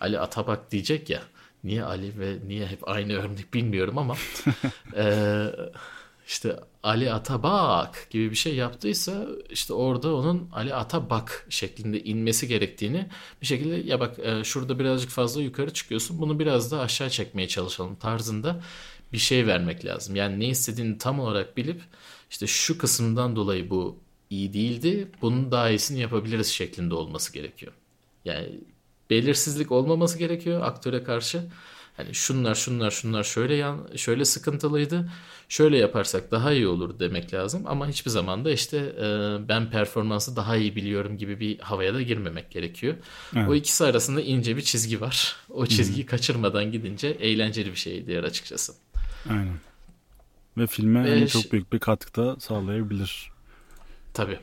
Ali Atabak diyecek ya. Niye Ali ve niye hep aynı örnek bilmiyorum ama e, işte Ali Atabak gibi bir şey yaptıysa işte orada onun Ali Atabak şeklinde inmesi gerektiğini bir şekilde ya bak e, şurada birazcık fazla yukarı çıkıyorsun bunu biraz da aşağı çekmeye çalışalım tarzında bir şey vermek lazım. Yani ne istediğini tam olarak bilip işte şu kısımdan dolayı bu iyi değildi bunun daha iyisini yapabiliriz şeklinde olması gerekiyor. Yani belirsizlik olmaması gerekiyor aktöre karşı. Hani şunlar şunlar şunlar şöyle yan, şöyle sıkıntılıydı. Şöyle yaparsak daha iyi olur demek lazım ama hiçbir zaman da işte e, ben performansı daha iyi biliyorum gibi bir havaya da girmemek gerekiyor. Evet. O ikisi arasında ince bir çizgi var. O çizgiyi kaçırmadan gidince eğlenceli bir şey diğer açıkçası. Aynen. Ve filme Ve ş- çok büyük bir katkıda sağlayabilir. Tabii.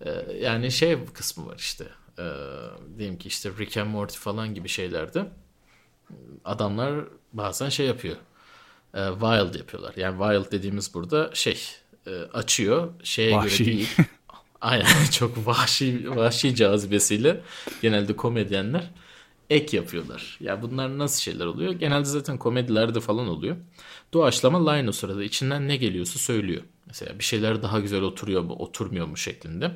Ee, yani şey kısmı var işte. Ee, diyelim ki işte Rick and Morty falan gibi şeylerde. Adamlar bazen şey yapıyor. E, wild yapıyorlar. Yani wild dediğimiz burada şey e, açıyor şeye Vahşi. göre değil. Aynen çok vahşi vahşi cazibesiyle genelde komedyenler ek yapıyorlar. Ya bunlar nasıl şeyler oluyor? Genelde zaten komedilerde falan oluyor. Doğaçlama line o sırada içinden ne geliyorsa söylüyor. Mesela bir şeyler daha güzel oturuyor mu, oturmuyor mu şeklinde.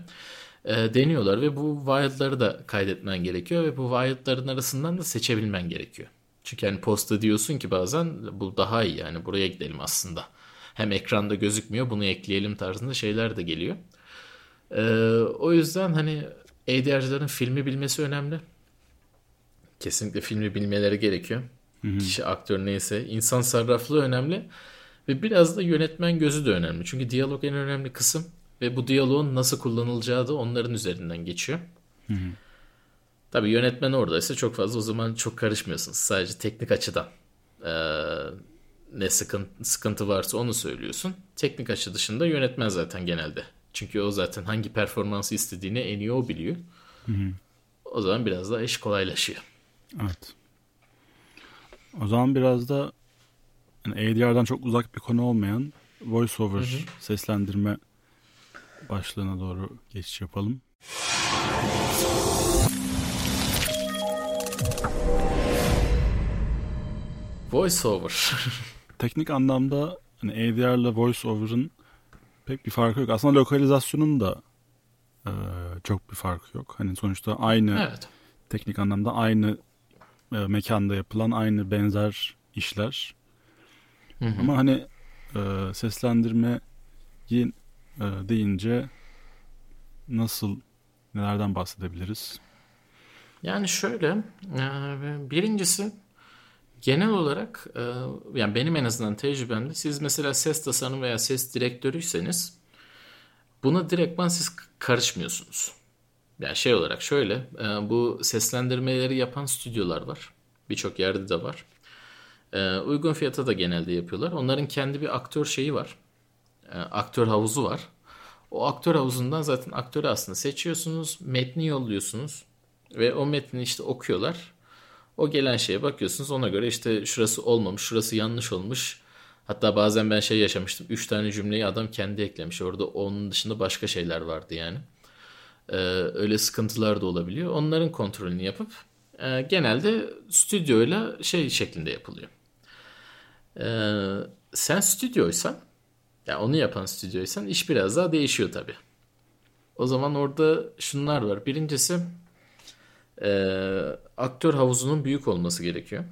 E, deniyorlar ve bu wild'ları da kaydetmen gerekiyor ve bu wild'ların arasından da seçebilmen gerekiyor. Çünkü hani posta diyorsun ki bazen bu daha iyi yani buraya gidelim aslında. Hem ekranda gözükmüyor bunu ekleyelim tarzında şeyler de geliyor. Ee, o yüzden hani ADR'cıların filmi bilmesi önemli. Kesinlikle filmi bilmeleri gerekiyor. Kişi aktör neyse. insan sarraflığı önemli. Ve biraz da yönetmen gözü de önemli. Çünkü diyalog en önemli kısım. Ve bu diyaloğun nasıl kullanılacağı da onların üzerinden geçiyor. Tabii yönetmen oradaysa çok fazla o zaman çok karışmıyorsunuz. Sadece teknik açıdan ee, ne sıkıntı, sıkıntı varsa onu söylüyorsun. Teknik açı dışında yönetmen zaten genelde. Çünkü o zaten hangi performansı istediğini en iyi o biliyor. O zaman biraz daha iş kolaylaşıyor. Evet. O zaman biraz da yani ADR'dan çok uzak bir konu olmayan voiceover seslendirme başlığına doğru geçiş yapalım. Voiceover. Teknik anlamda hani ADR ile voiceover'ın pek bir farkı yok. Aslında lokalizasyonun da e, çok bir farkı yok. Hani sonuçta aynı evet. teknik anlamda aynı e, mekanda yapılan aynı benzer işler. Hı hı. Ama hani e, seslendirmeyi e, deyince nasıl nelerden bahsedebiliriz? Yani şöyle, e, birincisi genel olarak e, yani benim en azından tecrübemde siz mesela ses tasarımı veya ses direktörüyseniz buna direktman siz karışmıyorsunuz. Yani şey olarak şöyle e, bu seslendirmeleri yapan stüdyolar var. Birçok yerde de var. E, uygun fiyata da genelde yapıyorlar. Onların kendi bir aktör şeyi var. Aktör havuzu var. O aktör havuzundan zaten aktörü aslında seçiyorsunuz. Metni yolluyorsunuz. Ve o metni işte okuyorlar. O gelen şeye bakıyorsunuz ona göre işte şurası olmamış, şurası yanlış olmuş. Hatta bazen ben şey yaşamıştım. Üç tane cümleyi adam kendi eklemiş. Orada onun dışında başka şeyler vardı yani. Ee, öyle sıkıntılar da olabiliyor. Onların kontrolünü yapıp e, genelde stüdyoyla şey şeklinde yapılıyor. Ee, sen stüdyoysan ya onu yapan stüdyoysan iş biraz daha değişiyor tabii. O zaman orada şunlar var. Birincisi e, aktör havuzunun büyük olması gerekiyor.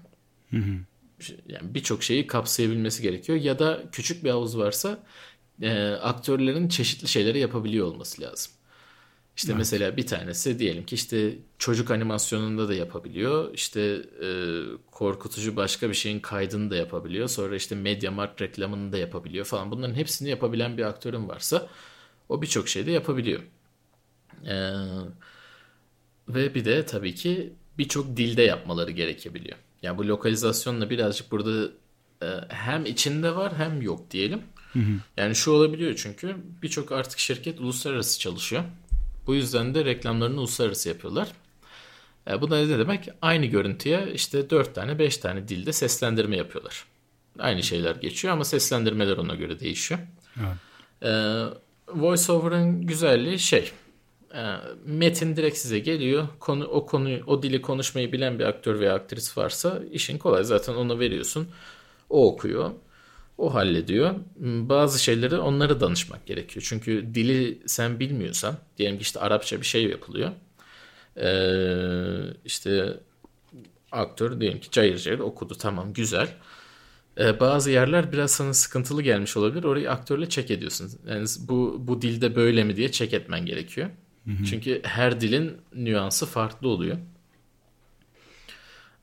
Yani birçok şeyi kapsayabilmesi gerekiyor. Ya da küçük bir havuz varsa e, aktörlerin çeşitli şeyleri yapabiliyor olması lazım. İşte mesela bir tanesi diyelim ki işte çocuk animasyonunda da yapabiliyor. İşte e, korkutucu başka bir şeyin kaydını da yapabiliyor. Sonra işte Mediamarkt reklamını da yapabiliyor falan. Bunların hepsini yapabilen bir aktörün varsa o birçok şeyi de yapabiliyor. Eee ve bir de tabii ki birçok dilde yapmaları gerekebiliyor. Yani bu lokalizasyonla birazcık burada e, hem içinde var hem yok diyelim. Yani şu olabiliyor çünkü birçok artık şirket uluslararası çalışıyor. Bu yüzden de reklamlarını uluslararası yapıyorlar. E, bu da ne demek? Aynı görüntüye işte 4 tane 5 tane dilde seslendirme yapıyorlar. Aynı şeyler geçiyor ama seslendirmeler ona göre değişiyor. Evet. E, VoiceOver'ın güzelliği şey metin direkt size geliyor. Konu, o konuyu, o dili konuşmayı bilen bir aktör veya aktris varsa işin kolay. Zaten ona veriyorsun. O okuyor. O hallediyor. Bazı şeyleri onlara danışmak gerekiyor. Çünkü dili sen bilmiyorsan, diyelim ki işte Arapça bir şey yapılıyor. Ee, işte aktör diyelim ki cayır cayır okudu. Tamam güzel. Ee, bazı yerler biraz sana sıkıntılı gelmiş olabilir. Orayı aktörle check ediyorsun. Yani bu, bu dilde böyle mi diye check etmen gerekiyor. Çünkü her dilin nüansı farklı oluyor.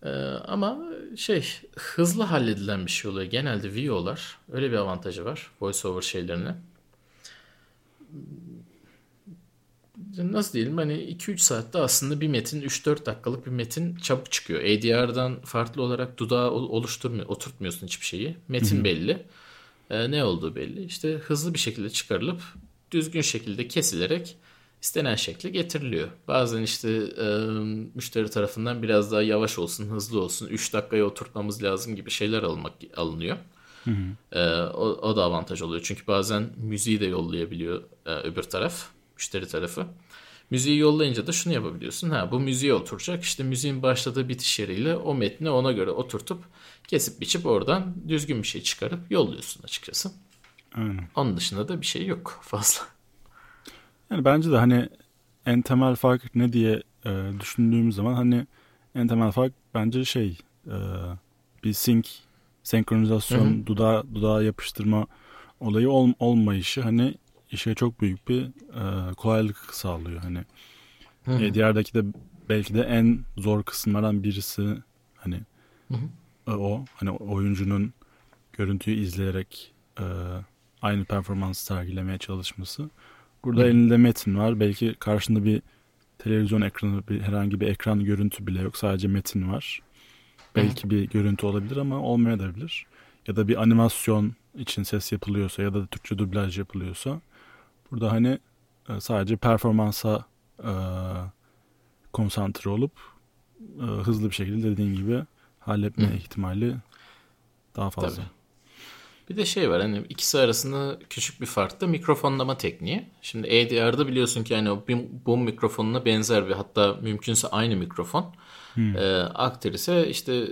Ee, ama şey hızlı halledilen bir şey oluyor. Genelde VO'lar öyle bir avantajı var voiceover şeylerine. Nasıl diyelim hani 2-3 saatte aslında bir metin 3-4 dakikalık bir metin çabuk çıkıyor. ADR'dan farklı olarak dudağı oluşturmuyor, oturtmuyorsun hiçbir şeyi. Metin belli. Ee, ne olduğu belli. İşte hızlı bir şekilde çıkarılıp düzgün şekilde kesilerek istenen şekli getiriliyor. Bazen işte e, müşteri tarafından biraz daha yavaş olsun, hızlı olsun, 3 dakikaya oturtmamız lazım gibi şeyler almak alınıyor. E, o, o da avantaj oluyor. Çünkü bazen müziği de yollayabiliyor e, öbür taraf, müşteri tarafı. Müziği yollayınca da şunu yapabiliyorsun. Ha bu müziğe oturacak. İşte müziğin başladığı bitiş yeriyle o metni ona göre oturtup kesip biçip oradan düzgün bir şey çıkarıp yolluyorsun açıkçası. Aynen. Onun dışında da bir şey yok fazla. Yani bence de hani en temel fark ne diye e, düşündüğümüz zaman hani en temel fark bence şey e, bir sync senkronizasyon Hı hı. dudağa dudağa yapıştırma olayı ol, olmayışı hani işe çok büyük bir e, kolaylık sağlıyor hani. Hı hı. E, diğerdeki de belki de en zor kısımlardan birisi hani Hı e, o hani oyuncunun görüntüyü izleyerek e, aynı performans sergilemeye çalışması. Burada Hı. elinde metin var. Belki karşında bir televizyon ekranı, bir herhangi bir ekran görüntü bile yok. Sadece metin var. Belki bir görüntü olabilir ama olmayabilir. Ya da bir animasyon için ses yapılıyorsa ya da Türkçe dublaj yapılıyorsa burada hani e, sadece performansa e, konsantre olup e, hızlı bir şekilde dediğin gibi halletme Hı. ihtimali daha fazla. Tabii. Bir de şey var hani ikisi arasında küçük bir fark da mikrofonlama tekniği. Şimdi ADR'da biliyorsun ki hani o boom, mikrofonuna benzer bir hatta mümkünse aynı mikrofon. Ee, aktör ise işte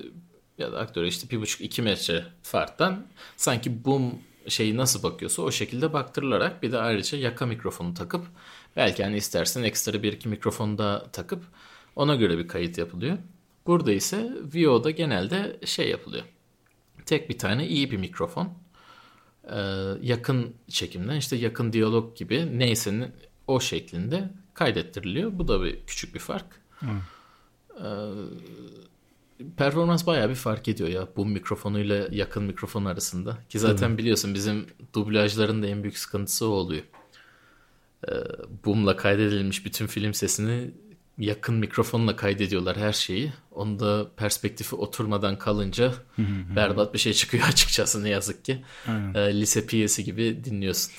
ya da aktöre işte bir buçuk iki metre farktan sanki boom şeyi nasıl bakıyorsa o şekilde baktırılarak bir de ayrıca yaka mikrofonu takıp belki hani istersen ekstra bir iki mikrofon da takıp ona göre bir kayıt yapılıyor. Burada ise VO'da genelde şey yapılıyor. Tek bir tane iyi bir mikrofon. Ee, yakın çekimden işte yakın diyalog gibi neysenin o şeklinde kaydettiriliyor. Bu da bir küçük bir fark. Ee, performans bayağı bir fark ediyor ya bu mikrofonuyla yakın mikrofon arasında. Ki zaten biliyorsun bizim dublajların da en büyük sıkıntısı o oluyor. Ee, boom'la kaydedilmiş bütün film sesini yakın mikrofonla kaydediyorlar her şeyi. Onda perspektifi oturmadan kalınca berbat bir şey çıkıyor açıkçası ne yazık ki. Aynen. Ee, lise piyesi gibi dinliyorsun.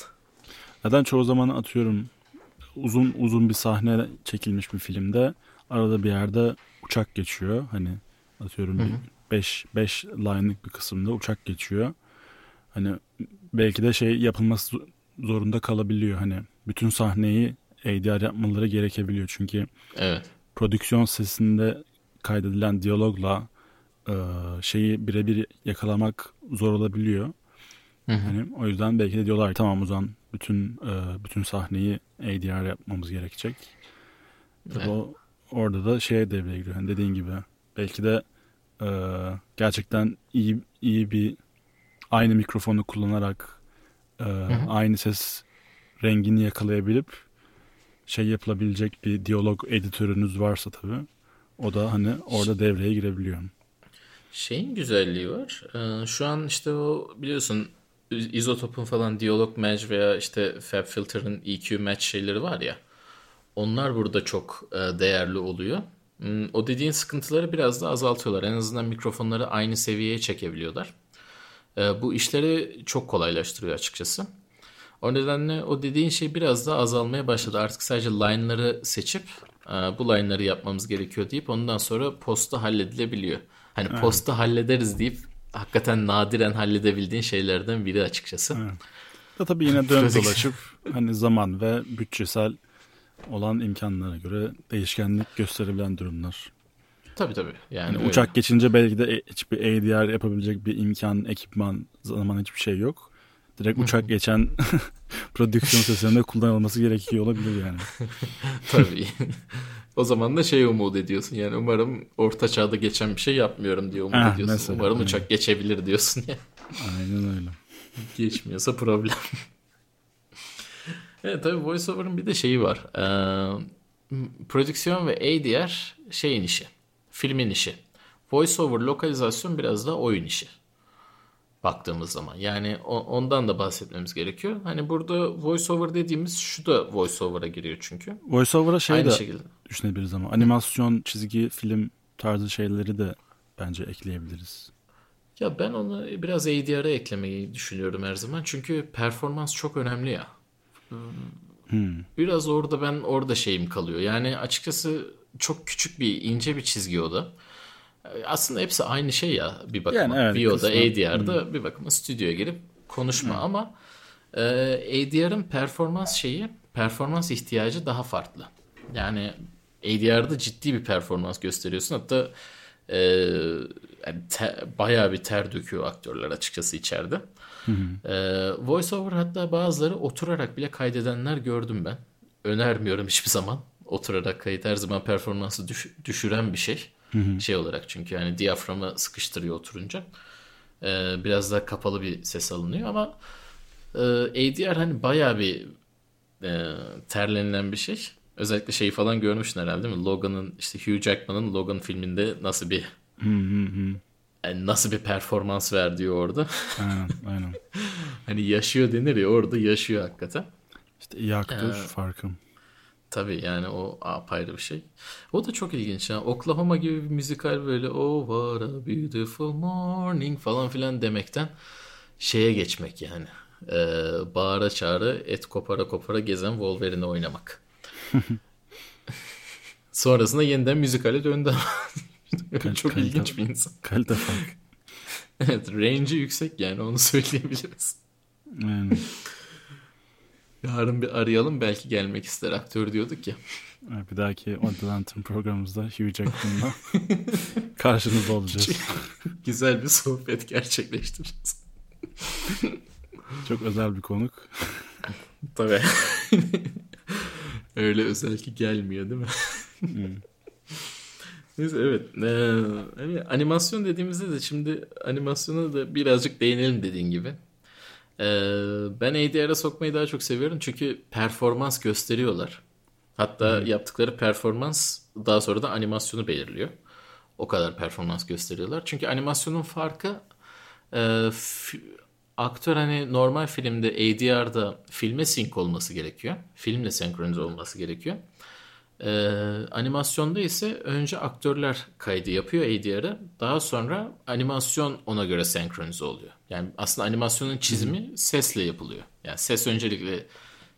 Zaten çoğu zaman atıyorum uzun uzun bir sahne çekilmiş bir filmde arada bir yerde uçak geçiyor. Hani atıyorum bir 5 5 line'lık bir kısımda uçak geçiyor. Hani belki de şey yapılması zo- zorunda kalabiliyor. Hani bütün sahneyi ADR yapmaları gerekebiliyor. Çünkü Evet. prodüksiyon sesinde kaydedilen diyalogla e, şeyi birebir yakalamak zor olabiliyor. Hani o yüzden belki de diyorlar tamam o zaman bütün e, bütün sahneyi ADR yapmamız gerekecek. Tabii Evet. o, orada da şeye devreye giriyor. Hani dediğin gibi belki de e, gerçekten iyi iyi bir aynı mikrofonu kullanarak e, aynı ses rengini yakalayabilip şey yapılabilecek bir diyalog editörünüz varsa tabii o da hani orada devreye girebiliyor. Şeyin güzelliği var. Ee, şu an işte o biliyorsun izotopun falan diyalog match veya işte FabFilter'ın EQ match şeyleri var ya. Onlar burada çok e, değerli oluyor. Hmm, O dediğin sıkıntıları biraz da azaltıyorlar. En azından mikrofonları aynı seviyeye çekebiliyorlar. E, Bu işleri çok kolaylaştırıyor açıkçası. O nedenle o dediğin şey biraz daha azalmaya başladı. Artık sadece line'ları seçip e, bu line'ları yapmamız gerekiyor deyip ondan sonra posta halledilebiliyor. Hani posta hallederiz deyip hakikaten nadiren halledebildiğin şeylerden biri açıkçası. Da tabii yine dön dolaşıp hani zaman ve bütçesel olan imkanlara göre değişkenlik gösterebilen durumlar. Tabii tabii. Yani Yani uçak geçince belki de e- hiçbir ADR yapabilecek bir imkan, ekipman, zaman hiçbir şey yok. Direkt uçak geçen prodüksiyon seslerinde kullanılması gerekiyor olabilir yani. Tabii. o zaman da şey umut ediyorsun. Yani umarım orta çağda geçen bir şey yapmıyorum diye umut Ah, ediyorsun. mesela, umarım evet. uçak geçebilir diyorsun ya. Aynen öyle. Geçmiyorsa problem. evet tabii VoiceOver'ın bir de şeyi var. Ee, prodüksiyon ve ADR şeyin işi. Filmin işi. VoiceOver lokalizasyon biraz da oyun işi. Baktığımız zaman. Yani ondan da bahsetmemiz gerekiyor. Hani burada VoiceOver dediğimiz şu da VoiceOver'a giriyor çünkü. Voiceover'a şey Aynı de şekilde. düşünebiliriz ama animasyon, çizgi, film tarzı şeyleri de bence ekleyebiliriz. Ya ben onu biraz ADR'a eklemeyi düşünüyorum her zaman. Çünkü performans çok önemli ya. Biraz orada ben orada şeyim kalıyor. Yani açıkçası çok küçük bir ince bir çizgi o da. Aslında hepsi aynı şey ya bir bakıma. Yani evet, VO'da, kısmen. ADR'da bir bakıma stüdyoya gelip konuşma ama e, ADR'ın performans şeyi, performans ihtiyacı daha farklı. Yani ADR'da ciddi bir performans gösteriyorsun. Hatta e, yani te- bayağı bir ter döküyor aktörler açıkçası içeride. E, voiceover hatta bazıları oturarak bile kaydedenler gördüm ben. Önermiyorum hiçbir zaman. Oturarak kayıt her zaman performansı düş- düşüren bir şey. Şey olarak çünkü yani diyaframı sıkıştırıyor oturunca. E, biraz daha kapalı bir ses alınıyor ama e, ADR hani bayağı bir e, terlenilen bir şey. Özellikle şeyi falan görmüşsün herhalde değil mi? Logan'ın işte Hugh Jackman'ın Logan filminde nasıl bir yani nasıl bir performans verdiği orada. Aynen, aynen. hani yaşıyor denir ya orada yaşıyor hakikaten. İşte iyi aktör farkım. Tabii yani o apayrı bir şey. O da çok ilginç. Yani Oklahoma gibi bir müzikal böyle oh what a beautiful morning falan filan demekten şeye geçmek yani. Ee, bağıra çağıra et kopara kopara gezen Wolverine oynamak. Sonrasında yeniden müzikale döndü. çok kalite- ilginç bir insan. Kalite fark. Evet range'i yüksek yani onu söyleyebiliriz. Aynen. Yarın bir arayalım belki gelmek ister aktör diyorduk ya. Bir dahaki Odd Lantern programımızda Hugh Jackman'la karşınızda olacağız. Güzel bir sohbet gerçekleştireceğiz. Çok özel bir konuk. Tabii. Öyle özel ki gelmiyor değil mi? Neyse evet. Ee, evet, Animasyon dediğimizde de şimdi animasyona da birazcık değinelim dediğin gibi. Ee, ben ADR'a sokmayı daha çok seviyorum çünkü performans gösteriyorlar. Hatta yaptıkları performans daha sonra da animasyonu belirliyor. O kadar performans gösteriyorlar. Çünkü animasyonun farkı e, fi- aktör hani normal filmde ADR'da filme sync olması gerekiyor. Filmle senkronize olması gerekiyor. Ee, animasyonda ise önce aktörler kaydı yapıyor ADR'ı. Daha sonra animasyon ona göre senkronize oluyor. Yani aslında animasyonun çizimi sesle yapılıyor. Yani ses öncelikle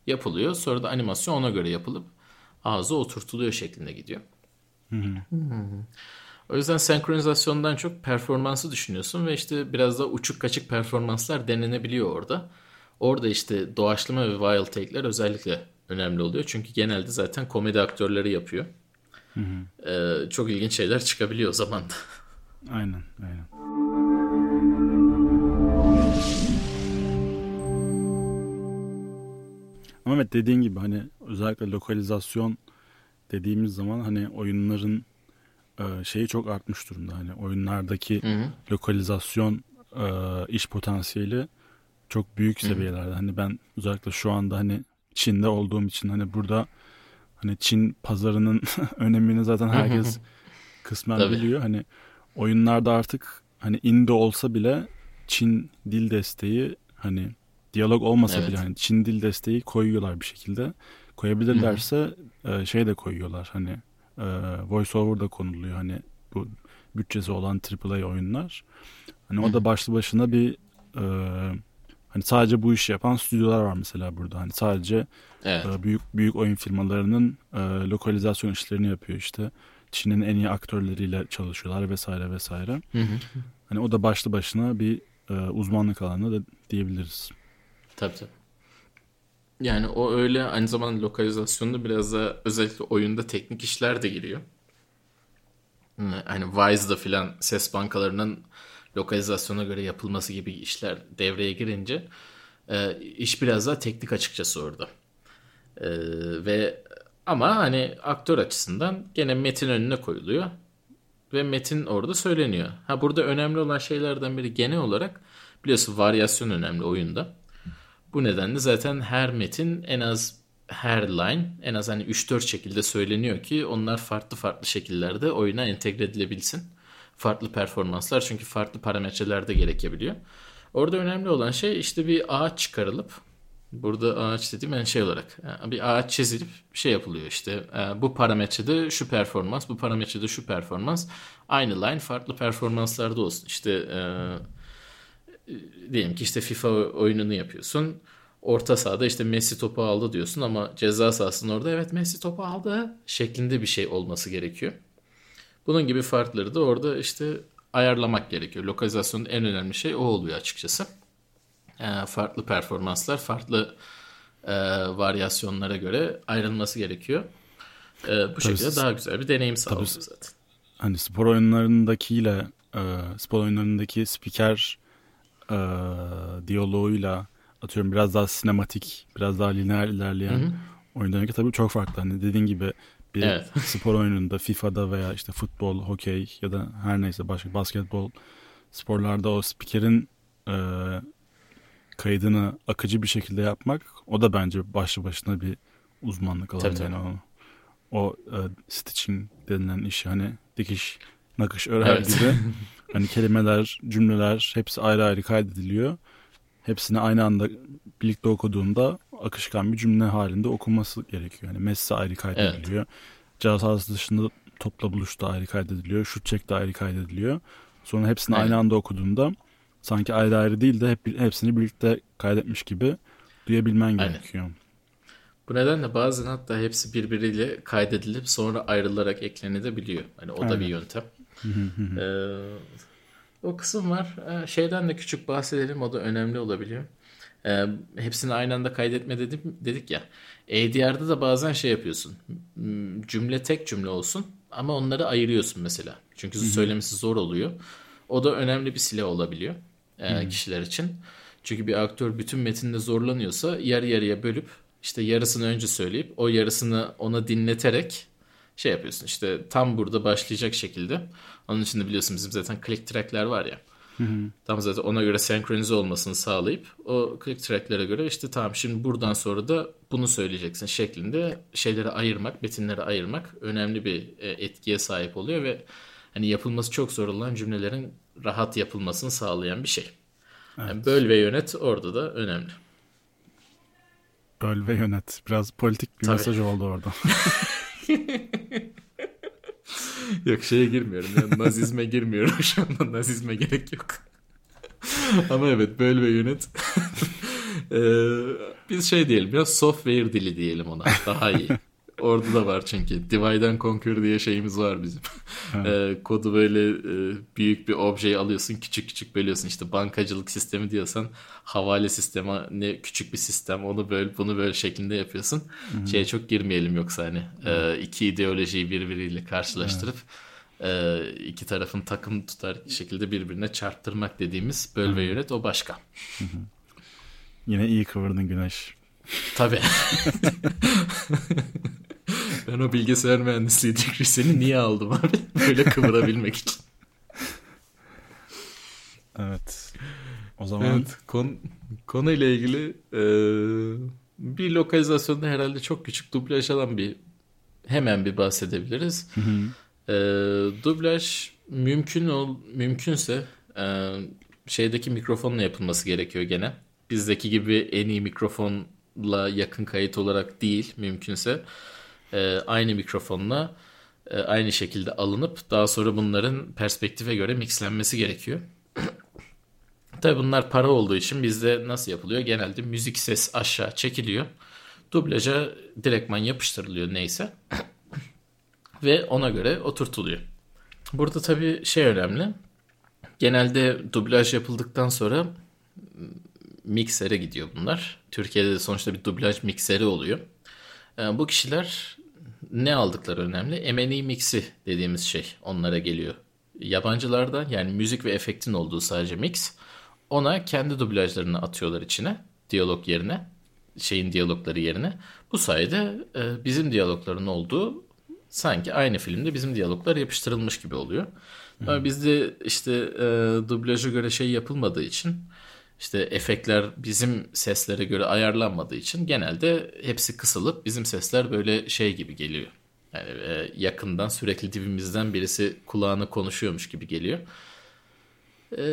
yapılıyor. Sonra da animasyon ona göre yapılıp ağza oturtuluyor şeklinde gidiyor. O yüzden senkronizasyondan çok performansı düşünüyorsun ve işte biraz da uçuk kaçık performanslar denenebiliyor orada. Orada işte doğaçlama ve wild take'ler özellikle önemli oluyor. Çünkü genelde zaten komedi aktörleri yapıyor. Ee, çok ilginç şeyler çıkabiliyor o zaman da. Aynen, aynen. Ama evet dediğin gibi hani özellikle lokalizasyon dediğimiz zaman hani oyunların e, şeyi çok artmış durumda. Hani oyunlardaki lokalizasyon e, iş potansiyeli çok büyük seviyelerde. Hani ben özellikle şu anda hani Çin'de olduğum için hani burada hani Çin pazarının önemini zaten herkes kısmen Tabii. biliyor. Hani oyunlarda artık hani indie olsa bile Çin dil desteği hani diyalog olmasa Evet. bile hani Çin dil desteği koyuyorlar bir şekilde. Koyabilirlerse e, şey de koyuyorlar hani e, voice over da konuluyor hani bu bütçesi olan AAA oyunlar. Hani o da başlı başına bir e, hani sadece bu işi yapan stüdyolar var mesela burada. Hani sadece Evet. e, büyük büyük oyun firmalarının e, lokalizasyon işlerini yapıyor işte. Çin'in en iyi aktörleriyle çalışıyorlar vesaire vesaire. Hani o da başlı başına bir e, uzmanlık alanı da diyebiliriz. Tabii tabii. Yani o öyle aynı zamanda lokalizasyonda biraz da özellikle oyunda teknik işler de giriyor. Hani Wise'da filan ses bankalarının lokalizasyona göre yapılması gibi işler devreye girince e, iş biraz daha teknik açıkçası orada. E, ve ama hani aktör açısından gene metin önüne koyuluyor ve metin orada söyleniyor. Ha burada önemli olan şeylerden biri genel olarak biliyorsun varyasyon önemli oyunda. Bu nedenle zaten her metin en az her line en az hani 3-4 şekilde söyleniyor ki onlar farklı farklı şekillerde oyuna entegre edilebilsin. Farklı performanslar çünkü farklı parametreler de gerekebiliyor. Orada önemli olan şey işte bir ağaç çıkarılıp burada ağaç dediğim yani şey olarak yani bir ağaç çizilip şey yapılıyor işte e, bu parametrede şu performans bu parametrede şu performans aynı line farklı performanslarda olsun işte e, diyelim ki işte FIFA oyununu yapıyorsun. orta sahada işte Messi topu aldı diyorsun ama ceza sahasının orada evet Messi topu aldı şeklinde bir şey olması gerekiyor. Bunun gibi farkları da orada işte ayarlamak gerekiyor. Lokalizasyonun en önemli şey o oluyor açıkçası. E, farklı performanslar, farklı e, varyasyonlara göre ayrılması gerekiyor. E, bu şekilde daha güzel bir deneyim sağlıyor zaten. Hani spor oyunlarındakiyle e, spor oyunlarındaki spiker e, diyaloğuyla atıyorum biraz daha sinematik, biraz daha lineer ilerleyen hı hı. oyunlarınki tabii çok farklı. Hani dediğin gibi bir evet. spor oyununda FIFA'da veya işte futbol, hokey ya da her neyse başka basketbol sporlarda o spikerin e, kaydını akıcı bir şekilde yapmak o da bence başlı başına bir uzmanlık alanı. Tabii, yani o, o e, stitching denilen iş hani dikiş, nakış, örer evet. gibi hani kelimeler, cümleler hepsi ayrı ayrı kaydediliyor. Hepsini aynı anda birlikte okuduğunda akışkan bir cümle halinde okunması gerekiyor. Yani Messi ayrı kaydediliyor. Evet. Cihaz dışında topla buluşta ayrı kaydediliyor. Şut çekte ayrı kaydediliyor. Sonra hepsini evet. aynı anda okuduğunda sanki ayrı ayrı değil de hep hepsini birlikte kaydetmiş gibi duyabilmen Aynen. gerekiyor. Bu nedenle bazen hatta hepsi birbiriyle kaydedilip sonra ayrılarak eklenebiliyor. Hani o Aynen. da bir yöntem. Ee, o kısım var. Ee, şeyden de küçük bahsedelim. O da önemli olabiliyor. Ee, hepsini aynı anda kaydetme dedim, dedik ya. ADR'da da bazen şey yapıyorsun. Cümle tek cümle olsun ama onları ayırıyorsun mesela. Çünkü söylemesi zor oluyor. O da önemli bir silah olabiliyor e, kişiler için. Çünkü bir aktör bütün metinde zorlanıyorsa yarı yarıya bölüp işte yarısını önce söyleyip o yarısını ona dinleterek şey yapıyorsun. İşte tam burada başlayacak şekilde. Onun için de biliyorsun bizim zaten click track'ler var ya. Hı hı. Tam zaten ona göre senkronize olmasını sağlayıp o click track'lere göre işte tamam şimdi buradan sonra da bunu söyleyeceksin şeklinde şeyleri ayırmak, metinleri ayırmak önemli bir e, etkiye sahip oluyor ve hani yapılması çok zor olan cümlelerin rahat yapılmasını sağlayan bir şey. Evet. Yani böl ve yönet orada da önemli. Böl ve yönet. Biraz politik bir Tabii. mesaj oldu orada. yok şeye girmiyorum. Yani nazizme girmiyorum şu anda. Nazizme gerek yok. Ama evet böl ve yönet. ee, biz şey diyelim ya software dili diyelim ona. Daha iyi. Orada da var çünkü. Divide and Conquer diye şeyimiz var bizim. e, kodu böyle e, büyük bir objeyi alıyorsun küçük küçük bölüyorsun. İşte bankacılık sistemi diyorsan havale sistemi ne küçük bir sistem onu böyle bunu böyle şeklinde yapıyorsun. Hı-hı. Şeye çok girmeyelim yoksa hani e, iki ideolojiyi birbiriyle karşılaştırıp e, iki tarafın takım tutar şekilde birbirine çarptırmak dediğimiz böl ve yönet o başka. Hı-hı. Yine iyi kıvırdın Güneş. Tabii. Ben o bilgisayar mühendisliği degreesini niye aldım abi? Böyle kıvırabilmek için. Evet. O zaman evet, kon, konuyla ilgili e, bir lokalizasyonda herhalde çok küçük dublaj alan bir hemen bir bahsedebiliriz. Hı hı. E, dublaj mümkün ol mümkünse e, şeydeki mikrofonla yapılması gerekiyor gene. Bizdeki gibi en iyi mikrofonla yakın kayıt olarak değil mümkünse e, aynı mikrofonla e, aynı şekilde alınıp daha sonra bunların perspektife göre mixlenmesi gerekiyor. Tabi bunlar para olduğu için bizde nasıl yapılıyor? Genelde müzik ses aşağı çekiliyor. Dublaja direktman yapıştırılıyor neyse. Ve ona göre oturtuluyor. Burada tabi şey önemli. Genelde dublaj yapıldıktan sonra miksere gidiyor bunlar. Türkiye'de de sonuçta bir dublaj mikseri oluyor. E, bu kişiler ne aldıkları önemli. M&E mix'i dediğimiz şey onlara geliyor. Yabancılardan yani müzik ve efektin olduğu sadece mix. Ona kendi dublajlarını atıyorlar içine. Diyalog yerine. Şeyin diyalogları yerine. Bu sayede e, bizim diyalogların olduğu sanki aynı filmde bizim diyaloglar yapıştırılmış gibi oluyor. Ama bizde işte e, dublaja göre şey yapılmadığı için işte efektler bizim seslere göre ayarlanmadığı için genelde hepsi kısılıp bizim sesler böyle şey gibi geliyor. Yani e, yakından sürekli dibimizden birisi kulağına konuşuyormuş gibi geliyor. E,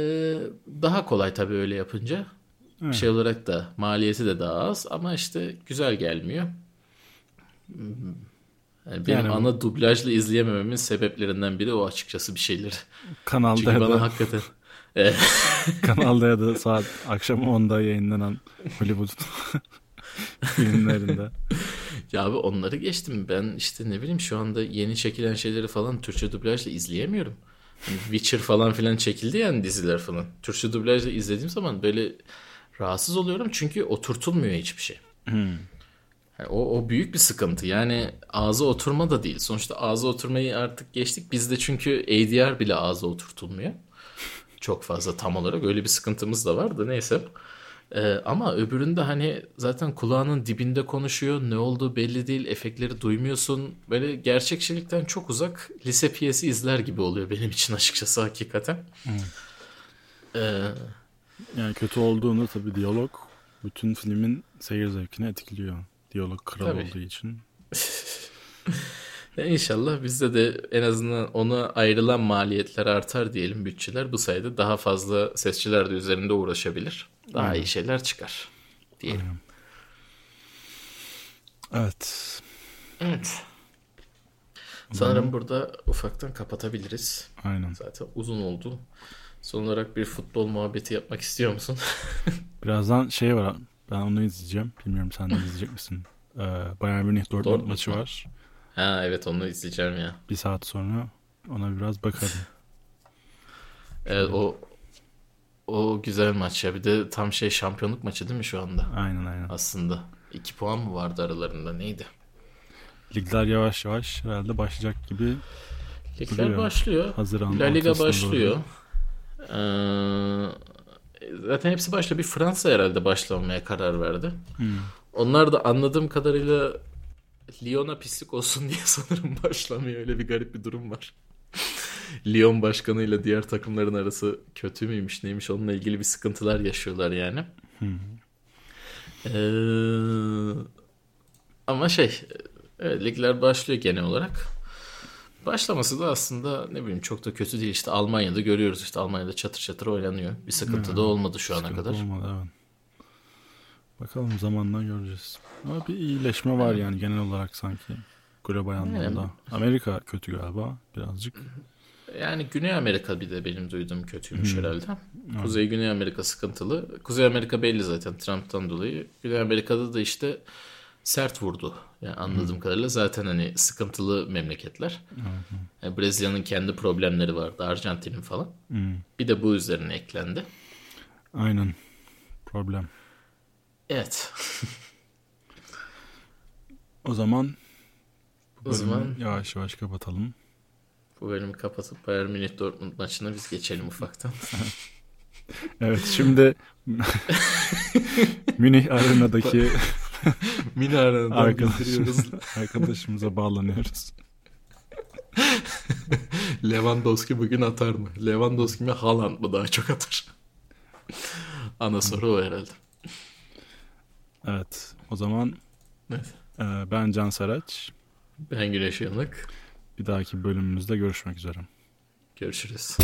daha kolay tabii öyle yapınca. Evet. Şey olarak da maliyeti de daha az ama işte güzel gelmiyor. Yani benim yani ana dublajla izleyemememin sebeplerinden biri o açıkçası bir şeyler. Kanalda Çünkü bana hakikaten Kanalda ya da saat akşam 10'da yayınlanan Hollywood filmlerinde. Ya abi onları geçtim. Ben işte ne bileyim şu anda yeni çekilen şeyleri falan Türkçe dublajla izleyemiyorum. Hani Witcher falan filan çekildi yani diziler falan. Türkçe dublajla izlediğim zaman böyle rahatsız oluyorum çünkü oturtulmuyor hiçbir şey. Yani o, o büyük bir sıkıntı. Yani ağza oturma da değil. Sonuçta ağza oturmayı artık geçtik. Bizde çünkü ADR bile ağza oturtulmuyor. Çok fazla tam olarak öyle bir sıkıntımız da vardı neyse. Ee, ama öbüründe hani zaten kulağının dibinde konuşuyor. Ne olduğu belli değil. Efektleri duymuyorsun. Böyle gerçekçilikten çok uzak lise piyesi izler gibi oluyor benim için açıkçası hakikaten. Ee, Yani kötü olduğunda tabii diyalog bütün filmin seyir zevkini etkiliyor. Diyalog kral Tabii. olduğu için. Ya İnşallah bizde de en azından ona ayrılan maliyetler artar diyelim bütçeler. Bu sayede daha fazla sesçiler de üzerinde uğraşabilir. Daha iyi şeyler çıkar diyelim. Evet. Evet. Sanırım burada ufaktan kapatabiliriz. Aynen. Zaten uzun oldu. Son olarak bir futbol muhabbeti yapmak istiyor musun? Birazdan şey var. Ben onu izleyeceğim. Bilmiyorum sen de izleyecek misin? Ee, Bayern Münih Dortmund Dortmund maçı var. Ha evet onu izleyeceğim ya. Bir saat sonra ona biraz bakarım. Evet o o güzel maç ya. Bir de tam şey şampiyonluk maçı değil mi şu anda? Aynen aynen. Aslında. iki puan mı vardı aralarında neydi? Ligler yavaş yavaş herhalde başlayacak gibi Ligler Duruyor. başlıyor. Haziran La Liga başlıyor. doğru. Ee, zaten hepsi başlıyor. Bir Fransa herhalde başlamaya karar verdi. Hmm. Onlar da anladığım kadarıyla Lyon'a pislik olsun diye sanırım başlamıyor. Öyle bir garip bir durum var. Lyon başkanıyla diğer takımların arası kötü müymüş neymiş onunla ilgili bir sıkıntılar yaşıyorlar yani. Ee, ama şey evet, ligler başlıyor genel olarak. Başlaması da aslında ne bileyim çok da kötü değil. İşte Almanya'da görüyoruz işte Almanya'da çatır çatır oynanıyor. Bir sıkıntı da olmadı şu ana kadar. Olmadı, evet. Bakalım zamanla göreceğiz. Ama bir iyileşme var yani genel olarak sanki. Global anlamda. Amerika kötü galiba birazcık. Yani Güney Amerika bir de benim duyduğum kötüymüş herhalde. Kuzey Güney Amerika sıkıntılı. Kuzey Amerika belli zaten Trump'tan dolayı. Güney Amerika'da da işte sert vurdu. Yani anladığım kadarıyla zaten hani sıkıntılı memleketler. Yani Brezilya'nın kendi problemleri vardı. Arjantin'in falan. Hmm. Bir de bu üzerine eklendi. Aynen. Problem. Evet. O zaman o zaman yavaş yavaş kapatalım. bu bölümü kapatıp Bayern Münih Dortmund maçına biz geçelim ufaktan. Evet şimdi Münih Arena'daki Minare'den arkadaşımız, arkadaşımıza bağlanıyoruz. Lewandowski bugün atar mı? Lewandowski mi Haaland mı daha çok atar? Ana soru o herhalde. Evet o zaman Evet. e, ben Can Saraç. Ben Güneş Yanık. Bir dahaki bölümümüzde görüşmek üzere. Görüşürüz.